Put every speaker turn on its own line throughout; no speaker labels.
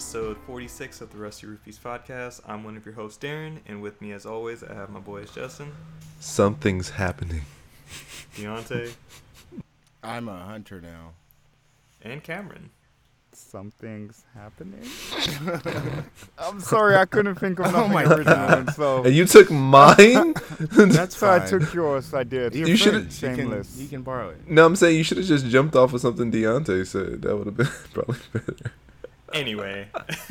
welcome everybody to episode 46 of the Rusty Roofies podcast. I'm one of your hosts, Darren, and with me, as always, I have my boys Justin,
Something's happening.
Deontay,
I'm a hunter now.
and Cameron.
Something's happening. I'm sorry, I couldn't think of
Oh
nothing
my
original,
God.
so
And you took mine?
That's
so I took yours. I did.
Your
You should've-
friend, you can-
Shameless.
You can borrow it.
no, I'm saying you should have just jumped off of something Deontay said. That would have been probably better.
Anyway,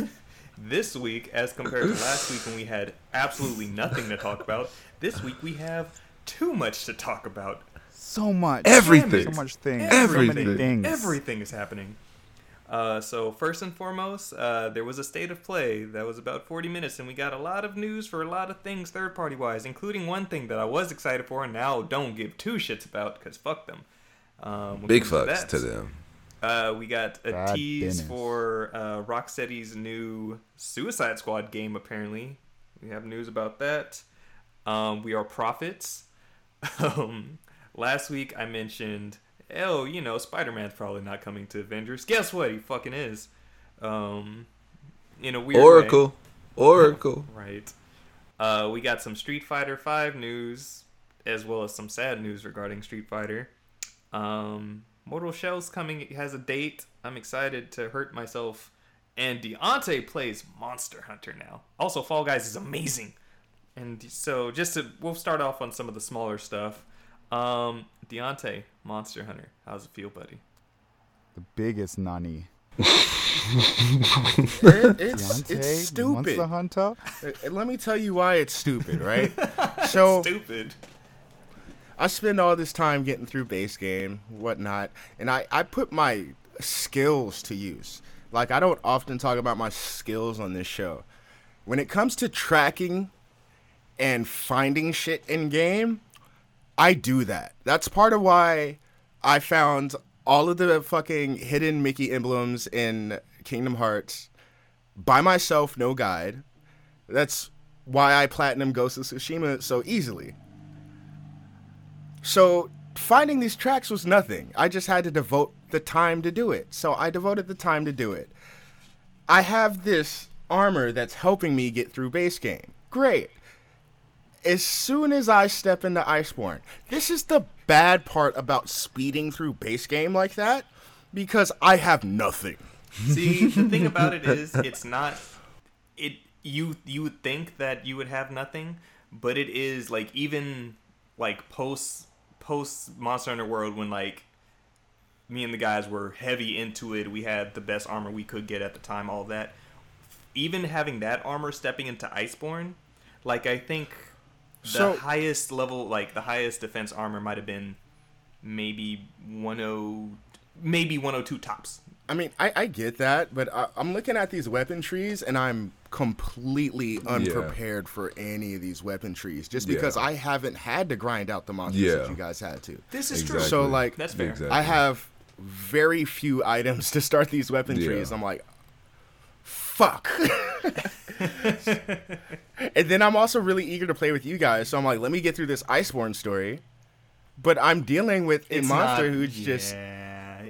this week, as compared to last week when we had absolutely nothing to talk about, this week we have too much to talk about.
So much.
Everything.
So much things.
Everything.
So many things.
Everything is happening. Uh, so first and foremost, uh, there was a state of play that was about 40 minutes, and we got a lot of news for a lot of things third party wise, including one thing that I was excited for and now don't give two shits about because fuck them. Um,
Big fucks
that,
to them.
Uh, we got a tease for uh, Rocksteady's new Suicide Squad game. Apparently, we have news about that. Um, we are prophets. um, last week I mentioned, oh, you know, Spider Man's probably not coming to Avengers. Guess what? He fucking is. Um, in a weird way.
Oracle. Oracle.
Right. Uh, we got some Street Fighter Five news, as well as some sad news regarding Street Fighter. Um, Mortal Shell's coming. It has a date. I'm excited to hurt myself. And Deontay plays Monster Hunter now. Also, Fall Guys is amazing. And so, just to, we'll start off on some of the smaller stuff. Um, Deontay, Monster Hunter. How's it feel, buddy?
The biggest nani.
It- it's
Deontay,
it's stupid.
Monster Hunter.
Let me tell you why it's stupid, right? so
Stupid.
I spend all this time getting through base game, whatnot, and I, I put my skills to use. Like I don't often talk about my skills on this show. When it comes to tracking and finding shit in game, I do that. That's part of why I found all of the fucking hidden Mickey emblems in Kingdom Hearts by myself, no guide. That's why I platinum Ghost of Tsushima so easily. So finding these tracks was nothing. I just had to devote the time to do it. So I devoted the time to do it. I have this armor that's helping me get through base game. Great. As soon as I step into Iceborne, this is the bad part about speeding through base game like that because I have nothing.
See, the thing about it is, it's not. It you you would think that you would have nothing, but it is like even like post post Monster Hunter World when like me and the guys were heavy into it. We had the best armor we could get at the time. All that. Even having that armor, stepping into Iceborne, like I think the
So-
highest level, like the highest defense armor, might have been maybe 10, maybe 102 tops.
I mean, I, I get that, but I, I'm looking at these weapon trees and I'm completely unprepared for any of these weapon trees just
Yeah.
because I haven't had to grind out the monsters
Yeah.
that you guys had to.
This is
Exactly.
true.
So, like,
That's fair.
Exactly.
I have very few items to start these weapon
Yeah.
trees. I'm like, fuck. and then I'm also really eager to play with you guys. So I'm like, let me get through this Iceborne story. But I'm dealing with a
It's
monster
not-
who's just
yeah,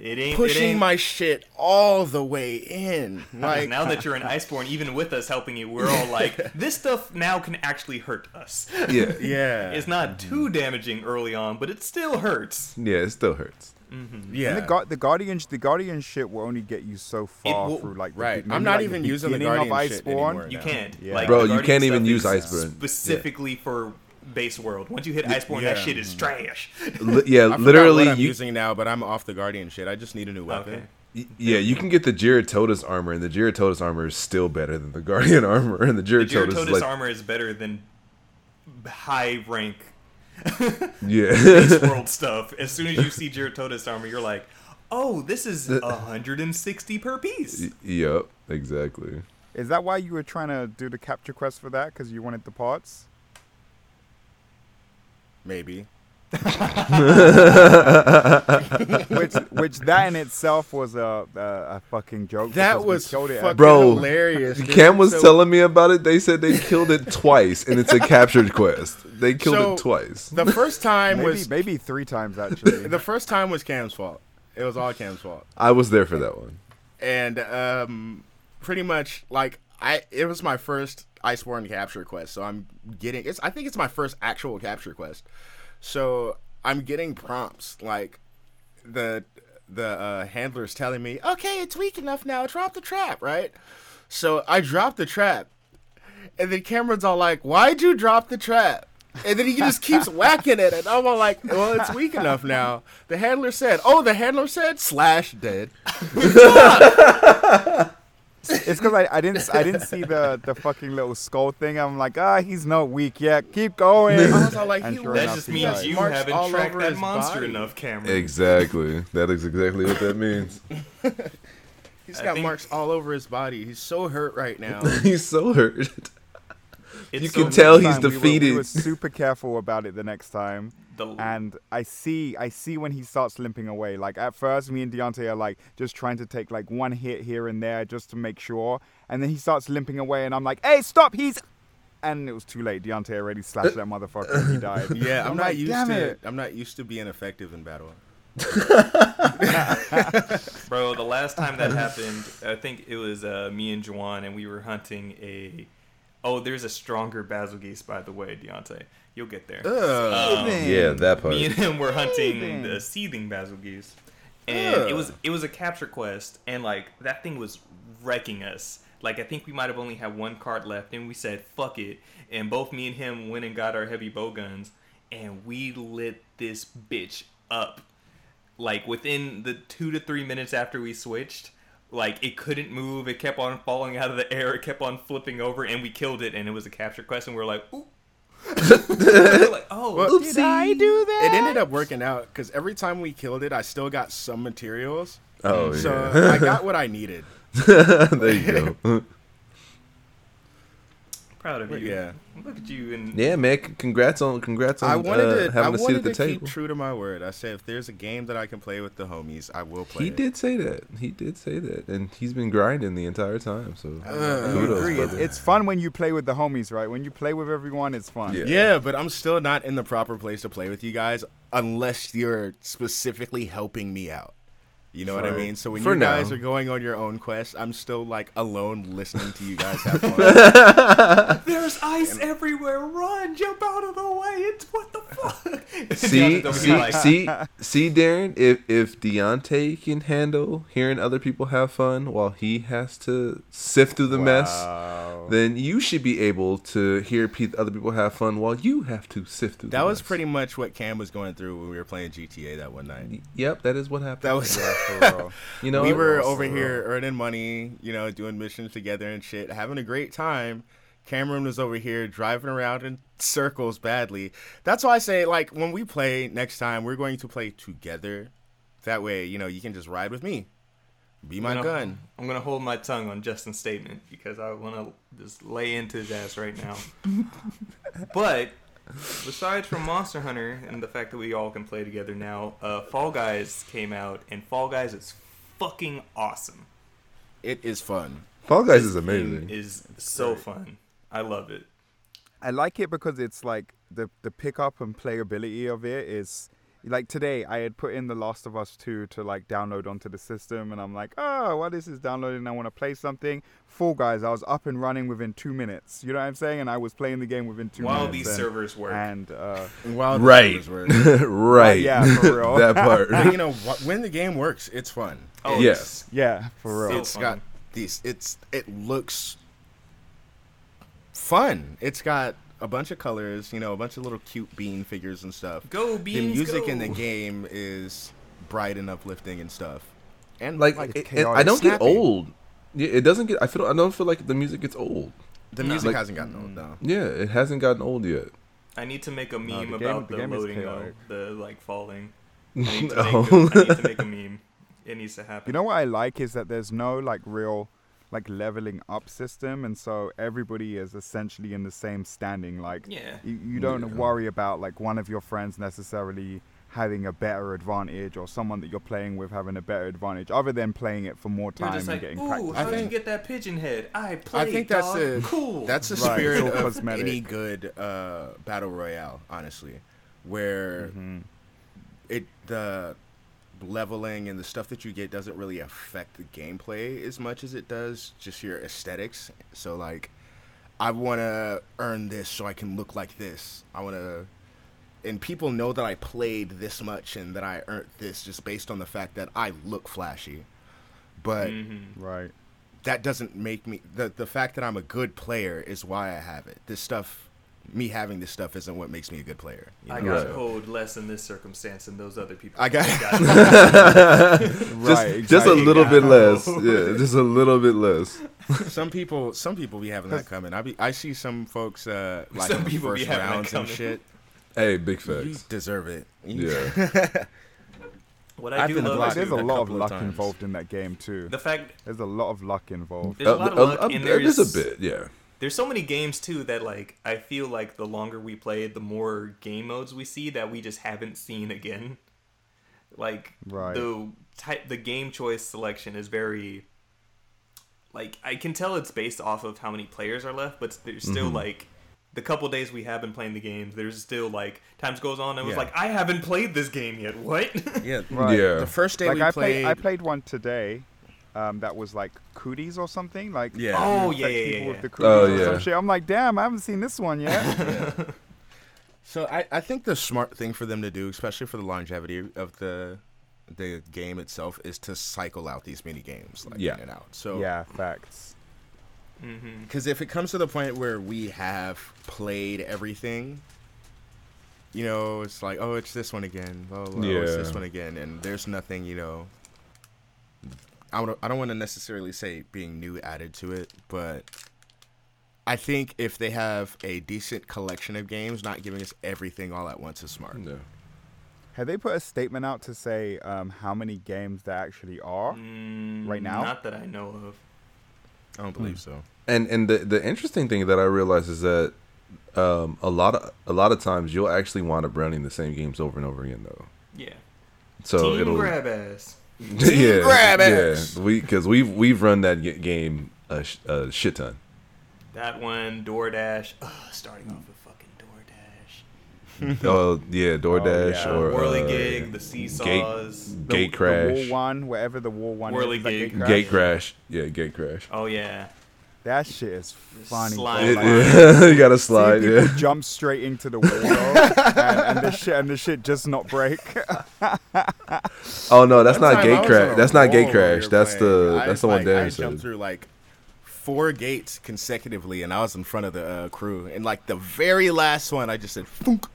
it ain't it
pushing
ain't,
my shit all the way in. Like,
now that you're in Iceborne, even with us helping you, we're all like, this stuff now can actually hurt us.
Yeah.
yeah,
It's not too damaging early on, but it still hurts.
Yeah, it still hurts. Mm-hmm.
yeah.
And the, gu- the guardian, the guardian shit will only get you so far
will-
through, like
Right.
be-
I'm not
like,
even
the
using the
beginning of
Guardian shit anymore.
You can't.
Yeah.
Like,
Bro, you can't even use
is
Iceborne.
Specifically for base world. Once you hit Iceborne, that shit is trash.
Li- yeah,
I
literally,
what I'm
you,
using now, but I'm off the Guardian shit. I just need a new weapon.
okay.
y- yeah, you can get the Giratotus armor, and the Giratotus armor is still better than the Guardian armor, and the
The
Giratotus,
Giratotus
like,
armor is better than high rank
yeah,
base world stuff. As soon as you see Giratotus armor, you're like, oh, this is 160 per piece.
Y- yep, exactly.
Is that why you were trying to do the capture quest for that? Because you wanted the parts?
Maybe.
which, which that in itself was a a, a fucking joke.
That was
it
fucking
Bro,
hilarious.
Cam was
So-
telling me about it. They said they killed it twice, and it's a captured quest. They killed
So-
it twice.
The first time
maybe
was
maybe three times actually.
the first time was Cam's fault. It was all Cam's fault.
I was there for that one.
and um, pretty much like I it was my first Iceborne capture quest, so I'm getting it's I think it's my first actual capture quest. So I'm getting prompts like the the uh, handler's telling me, "Okay, it's weak enough now. Drop the trap." Right. So I drop the trap, and then Cameron's all like, "Why'd you drop the trap?" And then he just keeps whacking it, and I'm all like, "Well, it's weak enough now." The handler said, "Oh, the handler said slash dead."
It's because I, I didn't I didn't see the, the fucking little skull thing. I'm like, ah, he's not weak yet. Keep going.
I was all like,
And
he
sure
That
enough,
just
he
means you
Marks
haven't
all
tracked
over
that
his
monster
body.
enough, Cameron.
Exactly. That is exactly what that means.
he's got
think-
marks all over his body. He's so hurt right now.
He's so hurt.
It's
You
so
can tell he's
time, we were-
defeated.
We were, super careful about it the next time.
The,
And I see, I see when he starts limping away. Like at first, me and Deontay are like just trying to take like one hit here and there just to make sure, and then he starts limping away, and I'm like, "Hey, stop! He's," and it was too late. Deontay already slashed that motherfucker. and He died.
Yeah, I'm, not
like,
used to.
it."
I'm not used to being effective in battle.
Bro, the last time that happened, I think it was uh, me and Juwan, and we were hunting a. Oh, there's a stronger Bazelgeuse, by the way, Deontay. You'll get there. Um,
Yeah, that part.
me and him were hunting
Seething.
the seething Bazelgeuse, and it was it was a capture quest, and like that thing was wrecking us. Like I think we might have only had one card left, and we said fuck it, and both me and him went and got our heavy bow guns, and we lit this bitch up. Like within the two to three minutes after we switched, like it couldn't move, it kept on falling out of the air, it kept on flipping over, and we killed it, and it was a capture quest, and we are like, ooh. Like, oh,
Well,
Did I do that?
It ended up working out because every time we killed it, I still got some materials.
Oh
So
yeah.
I got what I needed.
there you go.
proud of
But
you.
yeah.
Look at you and
Yeah, man. Congrats on congrats on
I wanted
uh,
to. I
having a seat
wanted
at the
to
table.
keep true to my word. I said if there's a game that I can play with the homies, I will play.
He
it.
did say that. He did say that, and he's been grinding the entire time. So
Uh,
I
kudos,
agree. It's, it's fun when you play with the homies, right? When you play with everyone, it's fun.
Yeah.
Yeah, but I'm still not in the proper place to play with you guys unless you're specifically helping me out. You know what I mean? So when
for
you guys
now.
are going on your own quest, I'm still like alone listening to you guys have fun.
there's ice everywhere. Run, jump out of the way. It's what the fuck.
see, see,
like,
see, see, Darren. If if Deontay can handle hearing other people have fun while he has to sift through the mess, then you should be able to hear other people have fun while you have to sift through.
that
the
was
mess.
pretty much what Cam was going through when we were playing GTA that one night.
Yep, that is what happened.
That was
Yeah, for real.
you know
we were
Also,
over here earning money, you know, doing missions together and shit, having a great time. Cameron was over here driving around in circles badly. That's why I say, like, when we play next time, we're going to play together. That way, you know, you can just ride with me. Be my
I'm gonna-
gun.
I'm gonna hold my tongue on Justin's statement because I want to just lay into his ass right now. but besides from Monster Hunter and the fact that we all can play together now, uh, Fall Guys came out, and Fall Guys is fucking awesome.
It is fun.
Fall Guys
This
is
game
amazing.
Is so fun. I love it.
I like it because it's like the the pickup and playability of it is like today I had put in The Last of Us 2 to like download onto the system and I'm like, oh, while this is downloading, I want to play something. Fall Guys, I was up and running within two minutes. You know what I'm saying? And I was playing the game within two
While
minutes.
While these
and,
servers work.
And uh,
While the
Right.
servers work.
right.
yeah, for real.
that part.
But, you know, wh- when the game works, it's fun.
oh
yes.
yeah, for real.
So
it's
fun.
got these. It's it looks fun. It's got a bunch of colors. You know, a bunch of little cute bean figures and stuff.
Go beans.
the
beans,
music in the game is bright and uplifting and stuff. And
like,
like,
it-
chaotic.
and I don't get old. Yeah, it doesn't get. I feel. I don't feel like the music gets old.
the
No.
music
Like-
hasn't gotten old though.
Yeah, it hasn't gotten old yet.
I need to make a meme
the game-
about
the
the, loading though, the like falling. I need, to
Oh.
make a, I need to make a meme. It needs to happen.
You know what I like is that there's no like real like leveling up system, and so everybody is essentially in the same standing. Like
Yeah.
you, you don't
Yeah.
worry about like one of your friends necessarily having a better advantage or someone that you're playing with having a better advantage, other than playing it for more
You're
time
just
and
like,
getting
ooh,
practice.
How
did
you get that pigeon head? I played.
I
played,
think that's
dog.
the
cool.
That's the
Right,
spirit of
cosmetic.
any good uh, battle royale, honestly, where
Mhm.
it the leveling and the stuff that you get doesn't really affect the gameplay as much as it does just your aesthetics. So like, I want to earn this so I can look like this. I want to, and people know that I played this much and that I earned this just based on the fact that I look flashy. But
Mm-hmm.
Right.
that doesn't make me the the fact that I'm a good player is why I have it. This stuff, me having this stuff, isn't what makes me a good player. you
I got
Right.
hold less in this circumstance than those other people.
I got-
just,
Right.
just a little bit
got
less. Yeah, just a little bit less.
some people, some people be having that coming. I be, I see some folks uh, like
Some
in the
people be
first
having that
rounds and shit.
Hey, big
You deserve it. You-
Yeah.
what I
I've
do
been
love
blocked.
is
There's a
a
lot of
couple of
luck
times.
involved in that game too.
the fact
There's a lot of luck involved.
there's a uh, lot of uh, luck, uh, and there's
just a bit, yeah.
There's so many games too that like I feel like the longer we play, the more game modes we see that we just haven't seen again. Like
Right.
the type, the game choice selection is very. Like I can tell it's based off of how many players are left, but there's still
Mm-hmm.
like the couple days we have been playing the games. There's still like times goes on and it was
Yeah.
like I haven't played this game yet. What?
Yeah.
Right.
Yeah.
The first day
like
we
I
played,
played, I played one today. Um, that was like cooties or something. Like
Yeah.
Oh,
you
yeah, yeah,
people
yeah,
with the cooties
Oh,
or
yeah.
some shit. I'm like, damn, I haven't seen this one yet.
So I, I think the smart thing for them to do, especially for the longevity of the the game itself, is to cycle out these mini games like
Yeah.
in and out. So
yeah, facts.
hmm
Because if it comes to the point where we have played everything, you know, it's like, oh, it's this one again. Oh, oh, it's this one again, and there's nothing, you know. I don't, I don't want to necessarily say being new added to it, but I think if they have a decent collection of games, not giving us everything all at once is smart.
Yeah.
Have they put a statement out to say um, how many games there actually are?
Mm,
Right now?
not that I know of.
I don't believe so.
And and the the interesting thing that I realize is that um, a lot of a lot of times you'll actually wind up running the same games over and over again though.
Yeah.
So
Team
it'll
grab ass.
yeah
grab
yeah
ass.
we because we've we've run that game a, a shit ton.
That one, DoorDash. Ugh, starting off with fucking DoorDash.
Oh yeah, DoorDash
yeah.
or
Whirly
uh,
Gig, the seesaws.
The-
Gate
the
crash.
war one, wherever the war one
Whirly
is. is
gig.
Gate crash?
Gate crash. Yeah, gate crash.
Oh yeah.
That shit is funny. bro.
slime
It-
line.
you gotta slide. Yeah.
jump straight into the wall and, and the shit and the shit just not break.
Oh no, that's
One
not gate crash. That's not gate crash.
we were
That's the that's
I,
the one
like,
Darren
I jumped through like four gates consecutively, and I was in front of the uh, crew. And like the very last one, I just said, "Funk."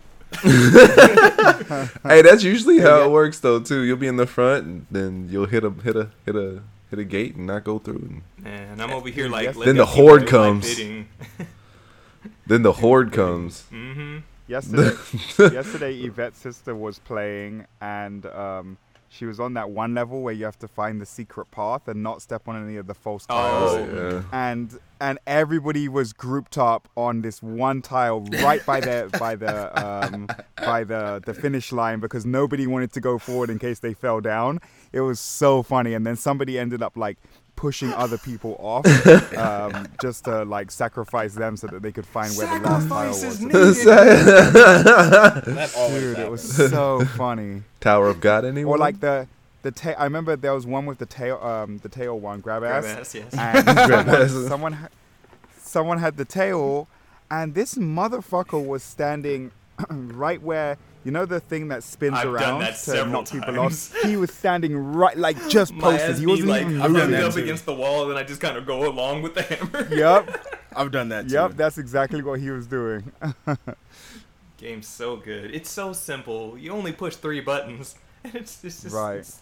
Hey, that's usually how
yeah.
it works though too. You'll be in the front, and then you'll hit a hit a hit a hit a gate and not go through. And
Man, I'm over here like.
Yes.
Then the horde comes. then the horde comes.
Mm-hmm.
Yesterday, yesterday, Yvette's sister was playing, and um, she was on that one level where you have to find the secret path and not step on any of the false tiles.
Oh.
Oh yeah.
And and everybody was grouped up on this one tile right by the by the um, by the the finish line because nobody wanted to go forward in case they fell down. It was so funny, and then somebody ended up like pushing other people off um, just to like sacrifice them so that they could find where the last tile was.
needed.
That
Dude, it was so funny.
Tower of God. Anyone?
Or like the the tail. I remember there was one with the tail. Um, the tail one, grab
Grab
ass.
ass, yes.
And
Grab
someone,
ass.
someone, ha- someone had the tail, and this motherfucker was standing right where you know the thing that spins
I've done
around
that
to
several
knock people
times.
off. He was standing right, like just posted. He wasn't
like,
even
I'm
done
running
that
up
too.
against the wall, and I just kind of go along with the hammer.
Yep,
I've done that too.
yep. That's exactly what he was doing.
Game's so good. It's so simple. You only push three buttons. And it's, it's just
Right.
it's-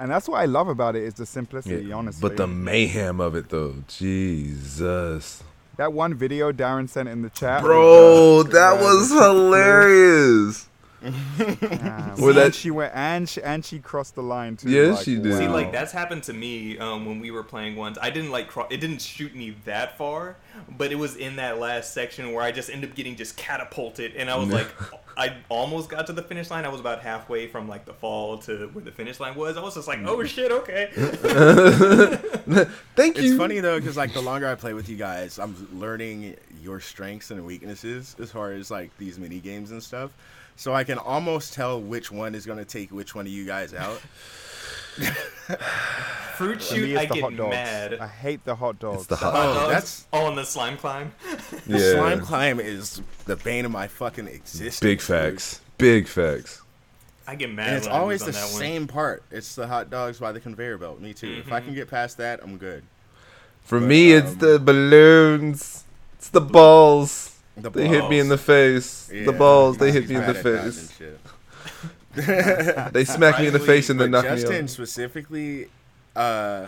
And that's what I love about it is the simplicity.
Yeah,
honestly,
But the mayhem of it though, Jesus,
that one video Darren sent in the chat,
bro, that was hilarious.
Yeah,
Where
and
that-
she went and she and she crossed the line too.
Yeah,
like,
she did.
See, like that's happened to me um, when we were playing once. I didn't like cro- it didn't shoot me that far, but it was in that last section where I just ended up getting just catapulted, and I was like, I almost got to the finish line. I was about halfway from like the fall to where the finish line was. I was just like, oh shit, okay.
Thank you.
It's funny though, because like the longer I play with you guys, I'm learning your strengths and weaknesses as far as like these mini games and stuff. So I can almost tell which one is gonna take which one of you guys out.
Fruit
Chute,
I get mad.
I hate the hot dogs.
It's the hot
Hot
Oh,
dogs?
that's-
oh, and the slime climb.
The
Yeah.
slime climb is the bane of my fucking existence.
Big
dude.
facts. Big facts.
I get mad.
And it's
when
always
lose
the
on that one.
same part. It's the hot dogs by the conveyor belt. Me too. If I can get past that, I'm good.
For
But,
me, it's
um,
the balloons. It's the balls.
The
They hit me in the face.
Yeah,
the balls. They hit me in the
bad at dodging
face. They smack me in the face and then
But
knock me
Justin
out.
specifically, uh,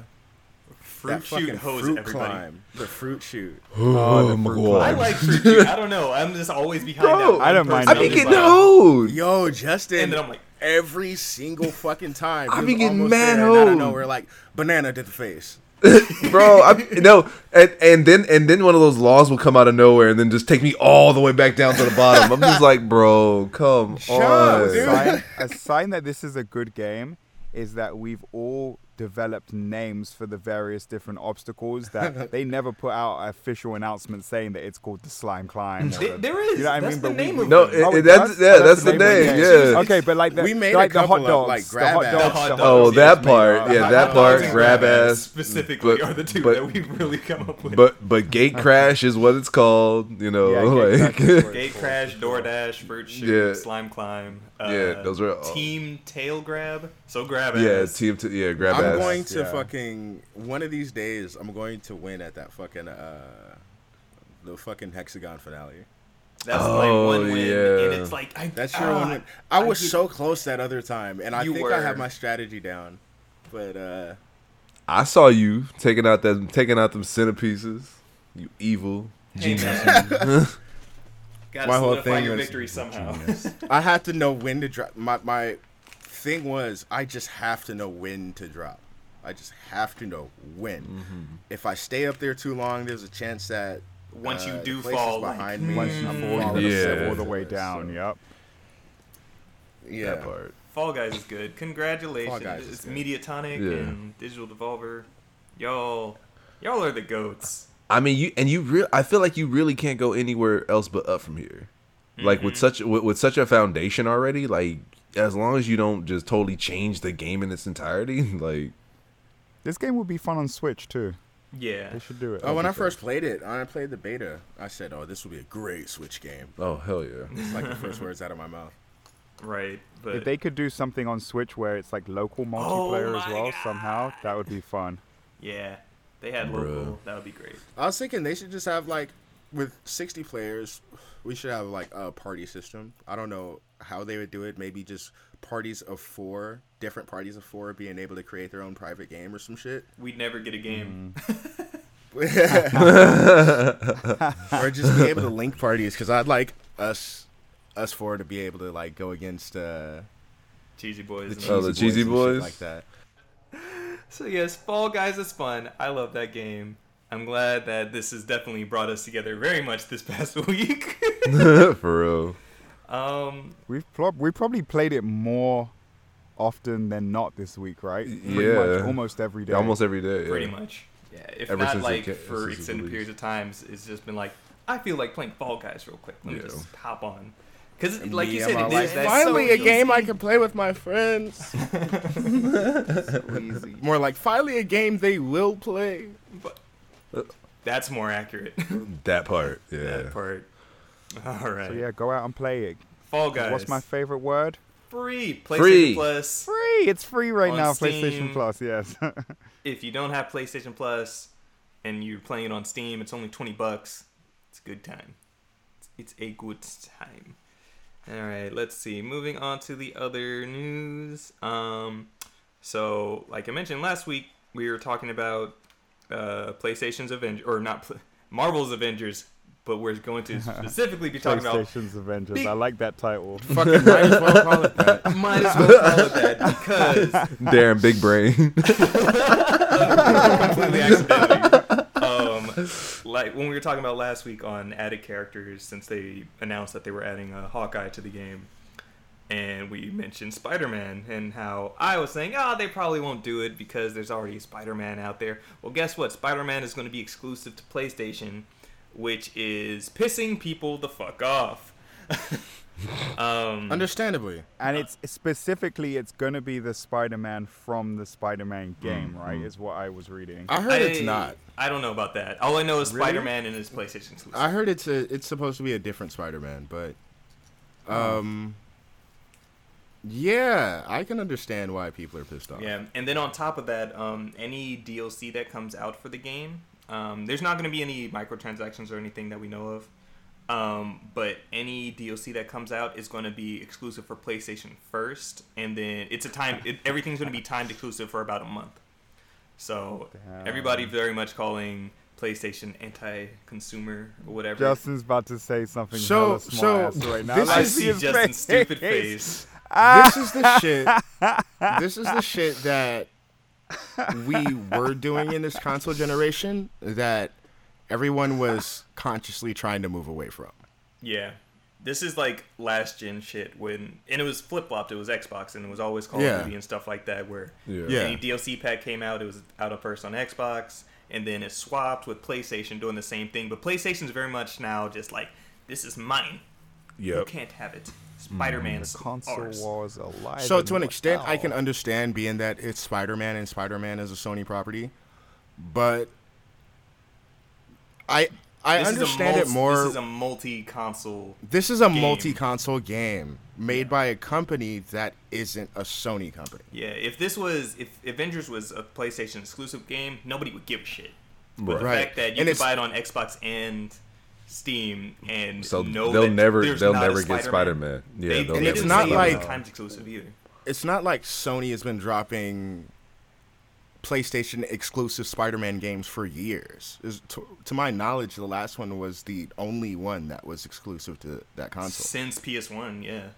Fruit
that
shoot
fucking
hose
fruit
everybody.
climb, the fruit chute.
Oh, the
my
fruit
God.
I like fruit shoot. I don't know. I'm just always behind
Bro,
that.
I don't mind
I
I'm
be
it.
getting
like-
hoed.
Yo, Justin.
And then I'm like,
every single fucking time.
I
he
be getting
almost
mad
there, and out of
hoed.
nowhere, like banana to the face.
bro. I, no, and and then and then one of those laws will come out of nowhere and then just take me all the way back down to the bottom. I'm just like, bro, come
Shut up,
on.
dude.
sign, a sign that this is a good game is that we've all developed names for the various different obstacles that they never put out an official announcement saying that it's called the slime climb. or
there is.
You know what I mean?
the
But
name
we-
of
No,
it.
it-
Oh,
it-
it
that's yeah,
Oh,
that's the
of
name.
game.
Yeah.
Okay, but like the,
We made a
like the hot
couple of,
dogs,
like,
the hot
grab
dogs.
The hot
the oh,
dogs,
Oh,
yes,
that part. Yeah, that
dogs
part.
and
Grab
ass
ass.
specifically
but-
are the two
but-
that we've really come up with.
But but gate crash is what it's called. You know,
Yeah, Gate
like
Crash is what
Gate crash, DoorDash, fruit chute,
Yeah.
slime climb. Uh,
Yeah, those are all-
team tail grab. So grab
yeah, team. To, yeah, grab
I'm
ass.
going to
Yeah.
fucking one of these days. I'm going to win at that fucking uh, the fucking hexagon finale.
That's
Oh,
my one win,
yeah.
and it's like I.
That's your
ah,
one. Win. I was
get-
so close that other time, and I
You
think I have my strategy down. But uh,
I saw you taking out that taking out them centerpieces. You evil genius.
man. Gotta
My whole thing
your
was-
victory somehow.
I had to know when to drop. My my thing was I just have to know when to drop. I just have to know when.
Mm-hmm.
If I stay up there too long, there's a chance that
Once you
uh,
do
the places
fall, like,
behind me,
Once you
Mm.
fall,
fall
you
Yeah.
fall all the way
So-
down. Yep.
Yeah,
That part.
Fall Guys is good. Congratulations.
Fall Guys is
it's
good.
Mediatonic
Yeah.
and Digital Devolver. Y'all, y'all are the goats.
I mean, you and you. Re- I feel like you really can't go anywhere else but up from here. Like with such with, with such a foundation already. Like as long as you don't just totally change the game in its entirety. Like
This game would be fun on Switch too.
Yeah.
They should do it.
Oh, when I first played it, when I played the beta, I said, "Oh, this will be a great Switch game."
oh hell yeah.
It's like the first words out of my mouth.
Right. But
If they could do something on Switch where it's like local multiplayer oh as
my
well somehow, that would be fun.
yeah, they had
Bruh.
local. That would be great.
I was thinking they should just have like, with 60 players, we should have like a party system. I don't know how they would do it. Maybe just parties of four, different parties of four, being able to create their own private game or some shit.
We'd never get a game.
or just be able to link parties because I'd like us, us four to be able to like go against uh,
Cheesy boys.
the cheesy,
Oh, the
boys,
Cheesy
and
Boys?
like that.
So yes, Fall Guys is fun. I love that game. I'm glad that this has definitely brought us together very much this past week.
For real.
um,
We've prob- we probably played it more often than not this week, right? Pretty
Yeah.
much almost every day.
Almost every day. Yeah.
pretty much. Yeah, if
Ever
not
since it
like
ca-
for extended
released.
periods of times, it's just been like I feel like playing Fall Guys real quick. Let me
Yeah.
just hop on. Because like you said,
I'm
it
all
is
like, finally
so
a game I can play with my friends. More like finally a game they will play.
But That's more accurate.
That part. Yeah.
that part. All right.
So yeah, go out and play it.
Fall Guys.
What's my favorite word?
free PlayStation
Free.
Plus?
Free. It's free right now.
Steam.
PlayStation Plus. Yes.
If you don't have PlayStation Plus and you're playing it on Steam, it's only twenty bucks. It's a good time. It's a good time. All right, let's see. Moving on to the other news. Um, so like I mentioned last week, we were talking about uh, PlayStation's Avengers, or not Pl- Marvel's Avengers, but we're going to specifically be talking about.
PlayStation's Avengers.
Big-
I like that title.
Fucking might as well call it that.
Might as well call it that because
Darren, big brain.
completely accidentally. Like when we were talking about last week on added characters, since they announced that they were adding a Hawkeye to the game, and we mentioned Spider-Man and how I was saying, oh, they probably won't do it because there's already Spider-Man out there. Well, guess what? Spider-Man is going to be exclusive to PlayStation, which is pissing people the fuck off. Um,
Understandably.
And it's specifically, it's gonna be the Spider-Man from the Spider-Man game, right? Is what I was reading.
I heard it's not.
I don't know about that. All I know is
Really?
Spider-Man and his PlayStation exclusive.
I heard it's a it's supposed to be a different Spider-Man, but um yeah, I can understand why people are pissed off.
Yeah, and then on top of that, um, any DLC that comes out for the game, um, there's not going to be any microtransactions or anything that we know of. Um, but any DLC that comes out is going to be exclusive for PlayStation first, and then it's a time. It, everything's going to be timed exclusive for about a month. So
Damn.
everybody very much calling PlayStation anti-consumer or whatever.
Justin's about to say something
So-
hella smart
so
ass right now.
this
I
is-
see
his
Justin's stupid face.
This is the shit. This is the shit that we were doing in this console generation that everyone was consciously trying to move away from.
Yeah. This is like last gen shit when and it was flip flopped, it was Xbox and it was always Call
Yeah.
of Duty and stuff like that where
Yeah.
Yeah.
any DLC pack came out, it was out of first on Xbox and then it swapped with PlayStation doing the same thing. But PlayStation's very much now just like this is mine. You
Yep.
can't have it. Spider Man's
the console
ours.
wars alive.
So
and
to an extent, I can understand being that it's Spider-Man and Spider-Man is a Sony property, but I I
This is a
understand it more.
This is a multi console
This is a
game.
multi-console game made by a company that isn't a Sony company.
Yeah, if this was if Avengers was a PlayStation exclusive game, nobody would give a shit. But the
Right.
fact that you
And
can buy it on Xbox and Steam and
So
know
they'll
that
never they'll
not
never get Spider-Man. Yeah,
They,
they'll
And
never
it's
didn't
not
say it
like-
times exclusive either.
It's not like Sony has been dropping PlayStation exclusive Spider-Man games for years. Is- To, to my knowledge, the last one was the only one that was exclusive to that console.
Since PS1, yeah.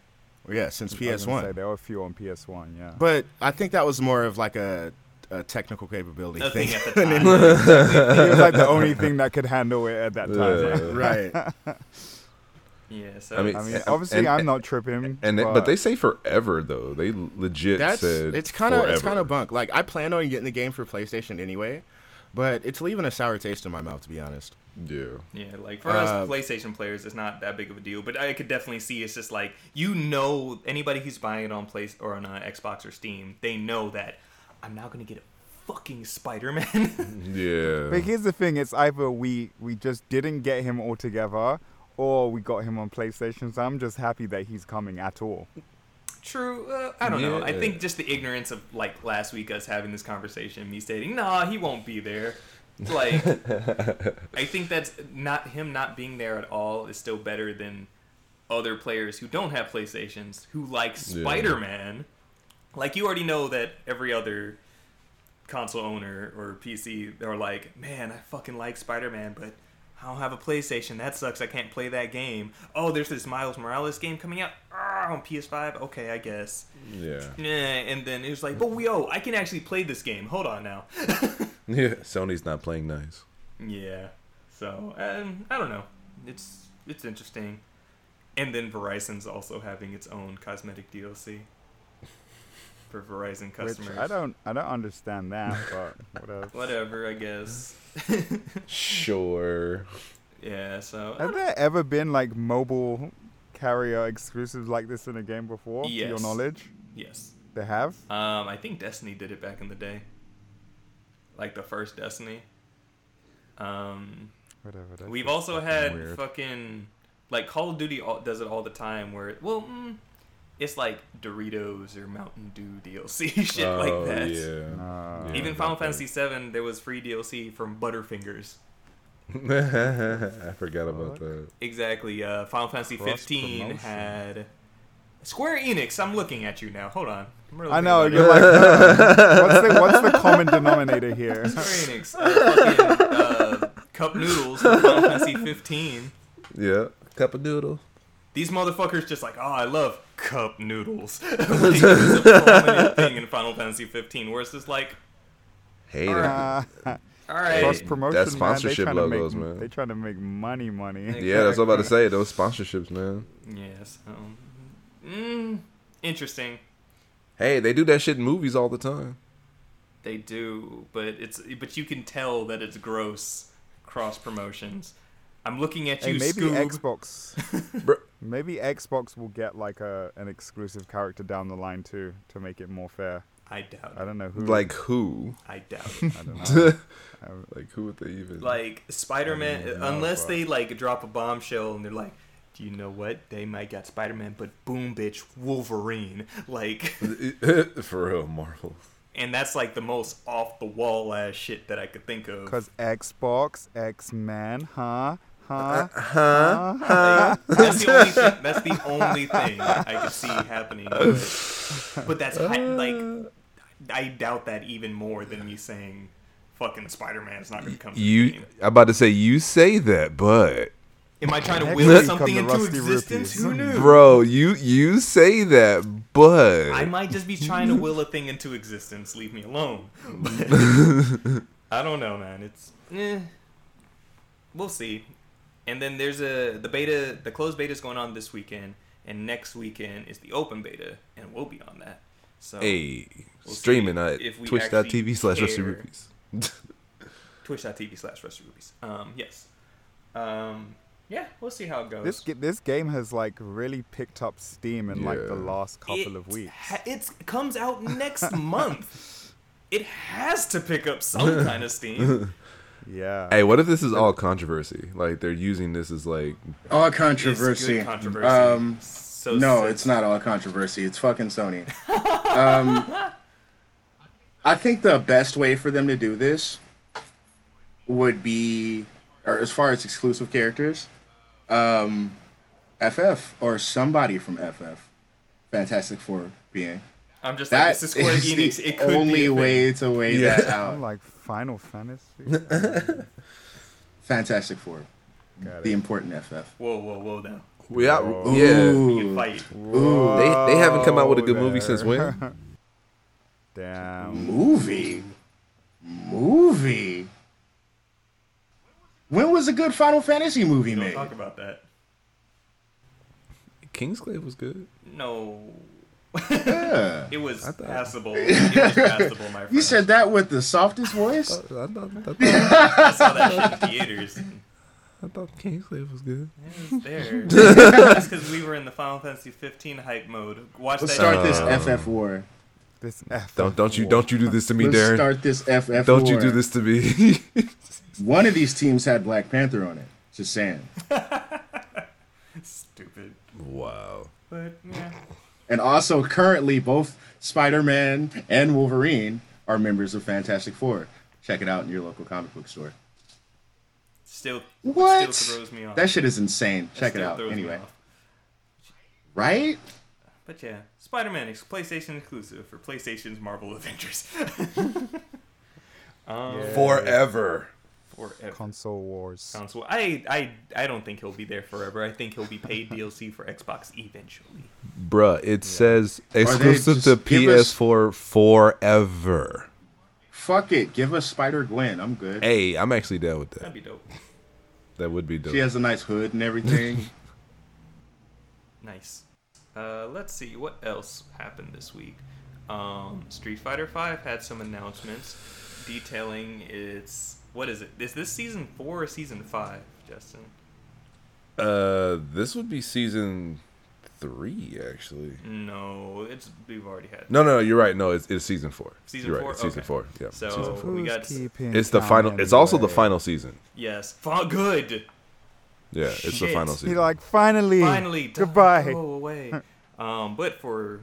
Yeah, since
I was
PS1.
Say, there were a few on PS1, yeah.
But I think that was more of like a, a technical capability
A thing
thing.
at the time.
it was like the only thing that could handle it at that time.
Yeah.
right.
yeah, so
I mean,
I mean, obviously,
and-
I'm not tripping.
And they, but they say forever though. They legit
That's
said
it's kind of it's kind of bunk. Like I plan on getting the game for PlayStation anyway, but it's leaving a sour taste in my mouth to be honest.
yeah.
yeah, like for
Uh,
us PlayStation players, it's not that big of a deal. But I could definitely see it's just like you know anybody who's buying it on place or on uh, Xbox or Steam, they know that I'm now gonna get a fucking Spider-Man.
Yeah.
But here's the thing: it's either we we just didn't get him altogether, or we got him on PlayStation. So I'm just happy that he's coming at all.
True. Uh, I don't know. I think just the ignorance of like last week us having this conversation, me stating, "Nah, he won't be there." Like, I think that's not him not being there at all is still better than other players who don't have PlayStations who like Spider-Man. Like you already know that every other console owner or PC they're like, "Man, I fucking like Spider-Man, but I don't have a PlayStation. That sucks. I can't play that game. Oh, there's this Miles Morales game coming out ah, on PS5. Okay, I guess.
Yeah.
Yeah, and then it was like, but we oh, I can actually play this game. Hold on now.
Yeah. Sony's not playing nice.
yeah. So um, I don't know. It's it's interesting. And then Verizon's also having its own cosmetic DLC for Verizon customers.
Which I don't I don't understand that, but whatever.
Whatever, I guess.
Sure.
yeah. So
Have there ever been like mobile carrier exclusives like this in a game before? To your knowledge,
yes.
they have.
Um, I think Destiny did it back in the day. Like the first Destiny. Um,
Whatever. that's
we've also had
weird.
fucking like Call of Duty all, does it all the time. Where it, well, mm, it's like Doritos or Mountain Dew DLC shit
oh,
like that.
Yeah.
Uh,
Even
Yeah,
Final
that
Fantasy VII, there was free DLC from Butterfingers.
I forgot about that.
Exactly. Uh, Final Fantasy 15
Cross-promotion.
had Square Enix. I'm looking at you now. Hold on. I'm really
I know you're like, what's the what's the common denominator here?
Square Enix. Uh, fucking, uh, cup noodles from Final Fantasy 15.
Yeah. Cup of noodle.
These motherfuckers just like, oh, I love cup noodles. like, it was a prominent thing in Final Fantasy 15, where it's just like,
Hey,
Uh,
all right,
cross promotion,
that's
man. They
sponsorship
trying to
logos,
make,
man.
They trying to make money, money.
yeah, that's what I'm about to say. Those sponsorships, man.
yes, um, mm, interesting.
Hey, they do that shit in movies all the time.
They do, but it's but you can tell that it's gross cross promotions. I'm looking at
Hey,
you,
maybe
Scoob.
Xbox.
Bro,
Maybe Xbox will get like a an exclusive character down the line too to make it more fair.
I doubt.
I don't know who.
Like who?
I doubt.
I don't know.
Like who would they even?
like Spider-Man,
I know,
unless
bro.
they like drop a bombshell and they're like, "Do you know what? They might got Spider-Man, but boom, bitch, Wolverine." Like,
for real, Marvel.
and that's like the most off the wall ass shit that I could think of.
Cause Xbox, X Men, huh? Huh?
Huh?
Huh?
That's the only thing. That's the only thing I could see happening. But, but that's hi- like, I doubt that even more than me saying, "Fucking Spider-Man's not going to come."
You. I'm about to say you say that, but
Am I trying to will something into existence?
Rupees.
Who knew?
bro, you you say that, but
I might just be trying to will a thing into existence. Leave me alone. I don't know, man. It's eh. We'll see. And then there's a the beta, the closed beta is going on this weekend, and next weekend is the open beta, and we'll be on that. So
hey,
We'll see
streaming at
if we
twitch.tv
actually
slash Rusty
care.
Rupees.
twitch.tv slash Rusty Rubies. Um, yes. Um, yeah, we'll see how it goes.
This this game has like really picked up steam in like the last couple
It
of weeks.
ha- it comes out next month. It has to pick up some kind of steam.
Yeah.
Hey, what if this is all controversy? Like they're using this as like
All
It's
controversy.
good controversy.
Um,
so
no,
so-
it's not all controversy. It's fucking Sony. um, I think the best way for them to do this would be, or as far as exclusive characters, um, FF or somebody from FF. Fantastic Four being.
I'm just like,
That
this is Square
is
Enix.
the
It could
only
be a
way to weigh
Yeah.
that
I'm
out.
like Final Fantasy.
Fantastic Four,
Got
the
it.
important FF.
Whoa, whoa, whoa, now.
we out.
Whoa.
Yeah,
Ooh.
fight.
Ooh.
they they haven't come out with a good
Whoa
movie since when?
Damn.
Movie. Movie. When was a good Final Fantasy movie
Don't
made?
talk about that.
Kingsglaive was good.
No.
Yeah.
It was
I thought-
passable. It was passable, my friend.
You said that with the softest voice?
I thought, I thought,
I saw that shit in theaters.
I thought Kingsglaive was good.
It was there. That's because we were in the Final Fantasy 15 hype mode. Watch
Let's
that
start
shit.
this FF war.
This F.
Don't don't you don't you do this to me,
Let's
Darren.
start this FF War.
Don't
war.
you do this to me.
One of these teams had Black Panther on it. Just saying.
Stupid.
wow.
But, yeah.
And also, currently, both Spider Man and Wolverine are members of Fantastic Four. Check it out in your local comic book store.
Still,
What?
still throws me off.
That shit is insane.
That
Check it
still
out. Anyway. Right?
But yeah, Spider-Man is PlayStation exclusive for PlayStation's Marvel Avengers. um,
Yeah.
Forever.
Forever.
Console Wars.
Console. I, I, I don't think he'll be there forever. I think he'll be paid DLC for Xbox eventually.
Bruh, it says exclusive to
just give us-
PS4 forever.
Fuck it. Give us Spider Gwen. I'm good.
Hey, I'm actually down with that.
That'd be dope.
That would be dope.
She has a nice hood and everything.
Nice. Uh, let's see what else happened this week. Um, Street Fighter V had some announcements detailing its what is it? Is this season four or season five, Justin?
Uh, this would be season three, actually.
No, it's we've already had.
No, no, no, you're right. No, it's, it's season four.
Season
you're
four?
Right. It's season
Okay.
four. Yeah.
So-
season four.
we got-
It's the
count
final. It's also the final season.
Yes, Fa- good.
Yeah, it's the
Shit.
final
He
season.
like finally.
Finally,
Goodbye.
Go away. um, but for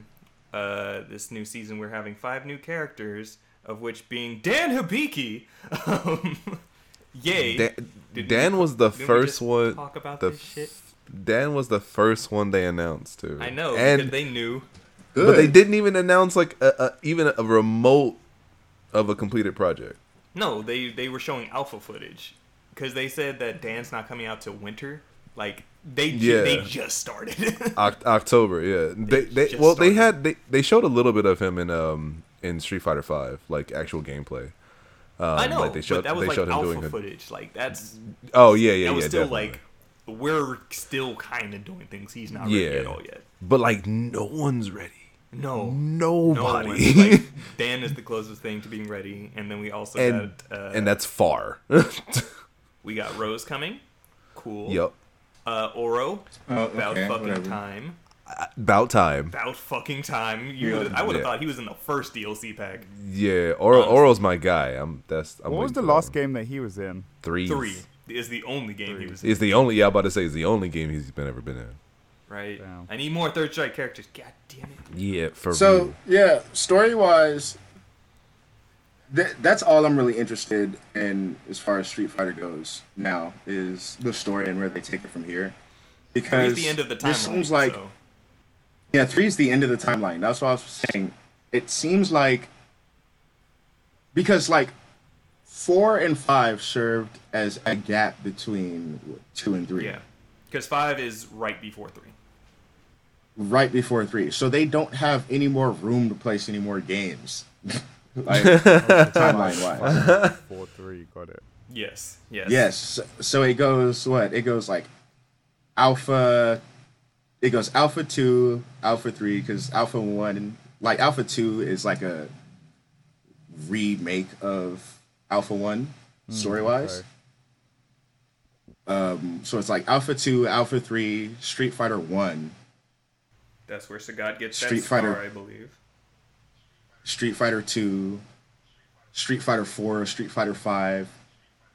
uh, this new season, we're having five new characters, of which being Dan Hibiki. Um, yay!
Dan, Dan
we-
was the first one.
Talk about
the
this shit.
Dan was the first one they announced too.
I know
and
they knew.
Good.
but they didn't even announce like a, a, even a remote of a completed project.
No, they they were showing alpha footage because they said that Dan's not coming out till winter. Like they
Yeah.
they just started.
Oct- October, yeah. They, they
just
well they had they, they showed a little bit of him in um in Street Fighter Five, like actual gameplay. Um,
I know,
like they showed
but that was
they
like
showed him
alpha
doing a,
footage. Like that's
oh yeah yeah
that was
yeah
still
definitely.
like we're still kind of doing things. He's not ready
Yeah.
at all yet.
but like no one's ready.
No, no
Nobody.
one's, like, Dan is the closest thing to being ready, and then we also
and
got uh,
and that's far.
we got Rose coming. Cool.
yep.
Uh, Oro,
Oh,
about
okay,
fucking
whatever.
time.
About time.
About fucking time. You, I would have
Yeah.
thought he was in the first DLC pack.
Yeah, Oro,
Honestly.
Oro's my guy. I'm that's. I'm
what was the last
one.
game that he was in?
Three.
Three is the only game he was in.
Is the only. Yeah, I'm about to say is the only game he's been ever been in.
Right.
Damn.
I need more third strike characters. God damn it.
Yeah, for
So
real.
yeah, story wise, th- that's all I'm really interested in as far as Street Fighter goes. Now is the story and where they take it from here, because
Three's the end of the timeline.
this seems like
so.
Yeah, three is the end of the timeline. That's what I was saying. It seems like because like four and five served as a gap between two and three.
Yeah. Because five is right before three.
right before three. So they don't have any more room to place any more games. like timeline wise.
Five, four, three. Got it.
Yes. Yes.
Yes. So, so it goes what? It goes like alpha it goes alpha two, alpha three, because alpha one like alpha two is like a remake of alpha one story wise.
okay.
Um so it's like alpha two, alpha three, Street Fighter one,
That's where Sagat gets
Street
that star,
Fighter.
I believe.
Street Fighter 2, Street Fighter 4, Street Fighter 5,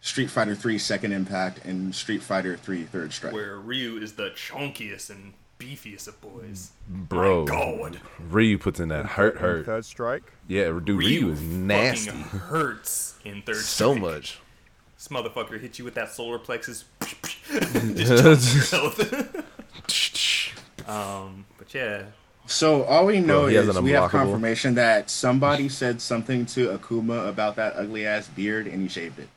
Street Fighter 3 Second Impact, and Street Fighter 3 Third Strike.
Where Ryu is the chunkiest and beefiest of boys.
Bro,
My God.
Ryu puts in that hurt, hurt.
Third strike.
Yeah, dude, Ryu is
fucking
nasty.
hurts in third
So
strike.
much.
This motherfucker hits you with that solar plexus. just health. um, but yeah,
So all we know
he has
is we have confirmation that somebody said something to Akuma about that ugly ass beard and he shaved it.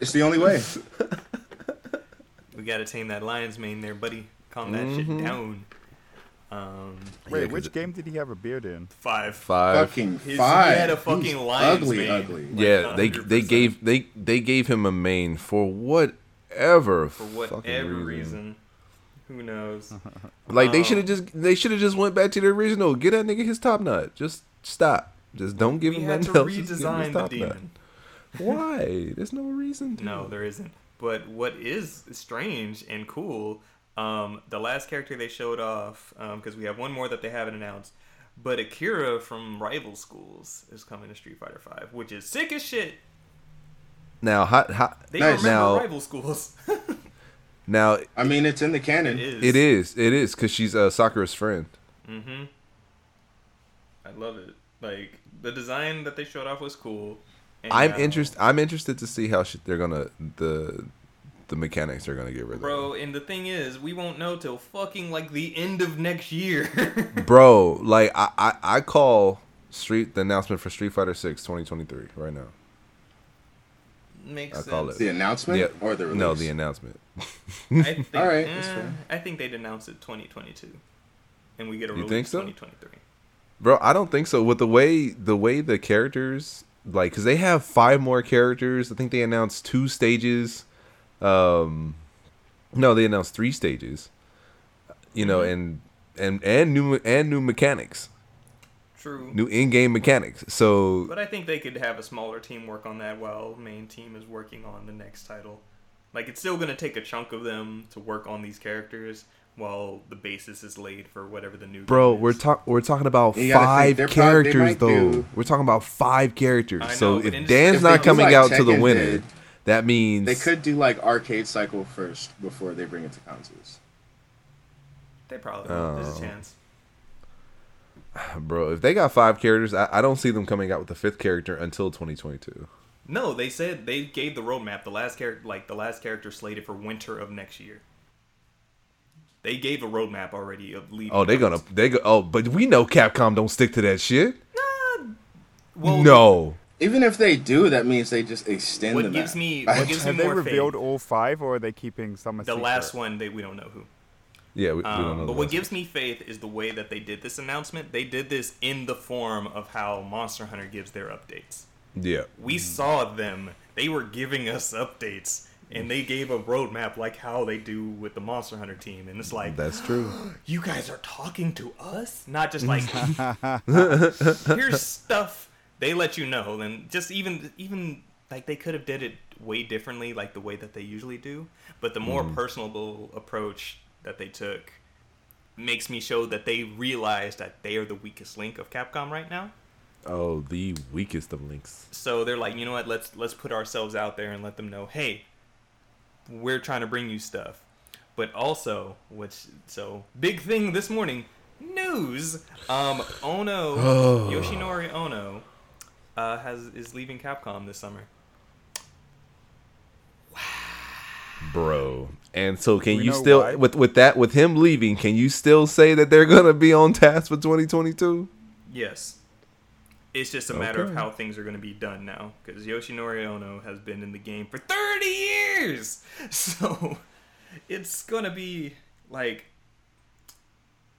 it's the only way.
We gotta tame that lion's mane there, buddy. Calm that
Mm-hmm.
shit down. Um,
Wait,
'cause
which game did he have a beard in?
five.
Five.
Fucking
His- he
five.
had a fucking
He's
lion's
ugly,
mane.
ugly.
Like,
yeah, they they gave they they gave him a mane for whatever
for whatever reason. Who knows?
Like they
Um,
should have just they should have just went back to the original. Get that nigga his top nut. Just stop. Just don't give
we
him
had
nothing
to
else. Just him his
redesign the
top nut. Why? There's no reason. To.
No, there isn't. But what is strange and cool, um, the last character they showed off, because we have one more that they haven't announced, but Akira from Rival Schools is coming to Street Fighter Five, which is sick as shit.
Now, how, how,
They
Nice.
remember
Now-
Rival Schools.
now
I mean, it's in the canon.
it is.
it is it is because she's uh, Sakura's friend.
Mm-hmm. I love it. Like the design that they showed off was cool. And
I'm
now-
interested. I'm interested to see how sh- they're gonna the the mechanics they're gonna get rid of.
Bro, and the thing is, we won't know till fucking like the end of next year.
Bro, like I, I I call Street the announcement for Street Fighter 6 2023 right now.
Makes
I
sense.
call it.
The announcement
Yeah,
or the release?
no, the announcement.
I think,
All right,
eh,
fair.
I think they'd announce it 2022, and we get a
You
release
think so?
2023.
Bro, I don't think so. With the way the way the characters like, cause they have five more characters. I think they announced two stages. Um, no, they announced three stages. You know,
Mm-hmm.
and and and new and new mechanics,
True.
new in-game mechanics. So
But I think they could have a smaller team work on that while main team is working on the next title. Like it's still gonna take a chunk of them to work on these characters while the basis is laid for whatever the new.
Bro,
game
we're
is.
talk we're talking about
You think,
five
they're prob- they
characters
might
though.
do-
We're talking about five characters.
I
so if Dan's
if
not coming
like
out to the
Tekken
winner,
did,
that means
They could do like arcade cycle first before they bring it to consoles.
They probably will. There's
Oh.
a chance.
bro. If they got five characters, I, I don't see them coming out with the fifth character until 2022.
No, they said they gave the roadmap. The last character, like the last character, slated for winter of next year. They gave a roadmap already of leading.
Oh, they're gonna they go. Oh, but we know Capcom don't stick to that shit.
Nah, Well,
no,
Even if they do, that means they just extend the
What gives
map.
me what gives me
Have they revealed
faith?
all five, or are they keeping some?
The
secret?
last one, they we don't know who.
yeah, we, we don't know.
Um,
the
but what
rest.
gives me faith is the way that they did this announcement. They did this in the form of how Monster Hunter gives their updates.
yeah,
We saw them. They were giving us updates, and they gave a roadmap like how they do with the Monster Hunter team. And it's like,
that's true.
you guys are talking to us, not just like here's stuff. They let you know, and just even even like they could have did it way differently, like the way that they usually do. But the more hmm. personable approach that they took makes me show that they realize that they are the weakest link of Capcom right now.
Oh, the weakest of links.
So they're like, you know what? Let's let's put ourselves out there and let them know, hey, we're trying to bring you stuff. But also, which so big thing this morning, news. Um, Ono
Oh.
Yoshinori Ono uh, has is leaving Capcom this summer. Wow.
Bro. And so can
We
you still
why.
with with that with him leaving, can you still say that they're gonna be on task for 2022?
Yes. It's just a matter of how things are going to be done now because Yoshinori Ono has been in the game for 30 years. So it's going to be like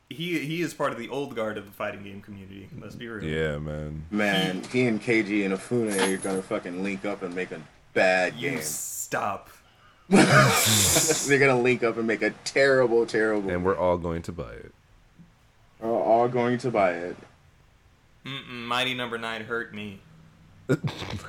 he he is part of the old guard of the fighting game community. Let's be real.
Yeah, man.
Man, he and Keiji Inafune are gonna fucking link up and make a bad
You
game.
stop.
They're gonna link up and make a terrible, terrible.
And we're all going to buy it.
We're all going to buy it.
Mm-mm, Mighty Number Nine hurt me.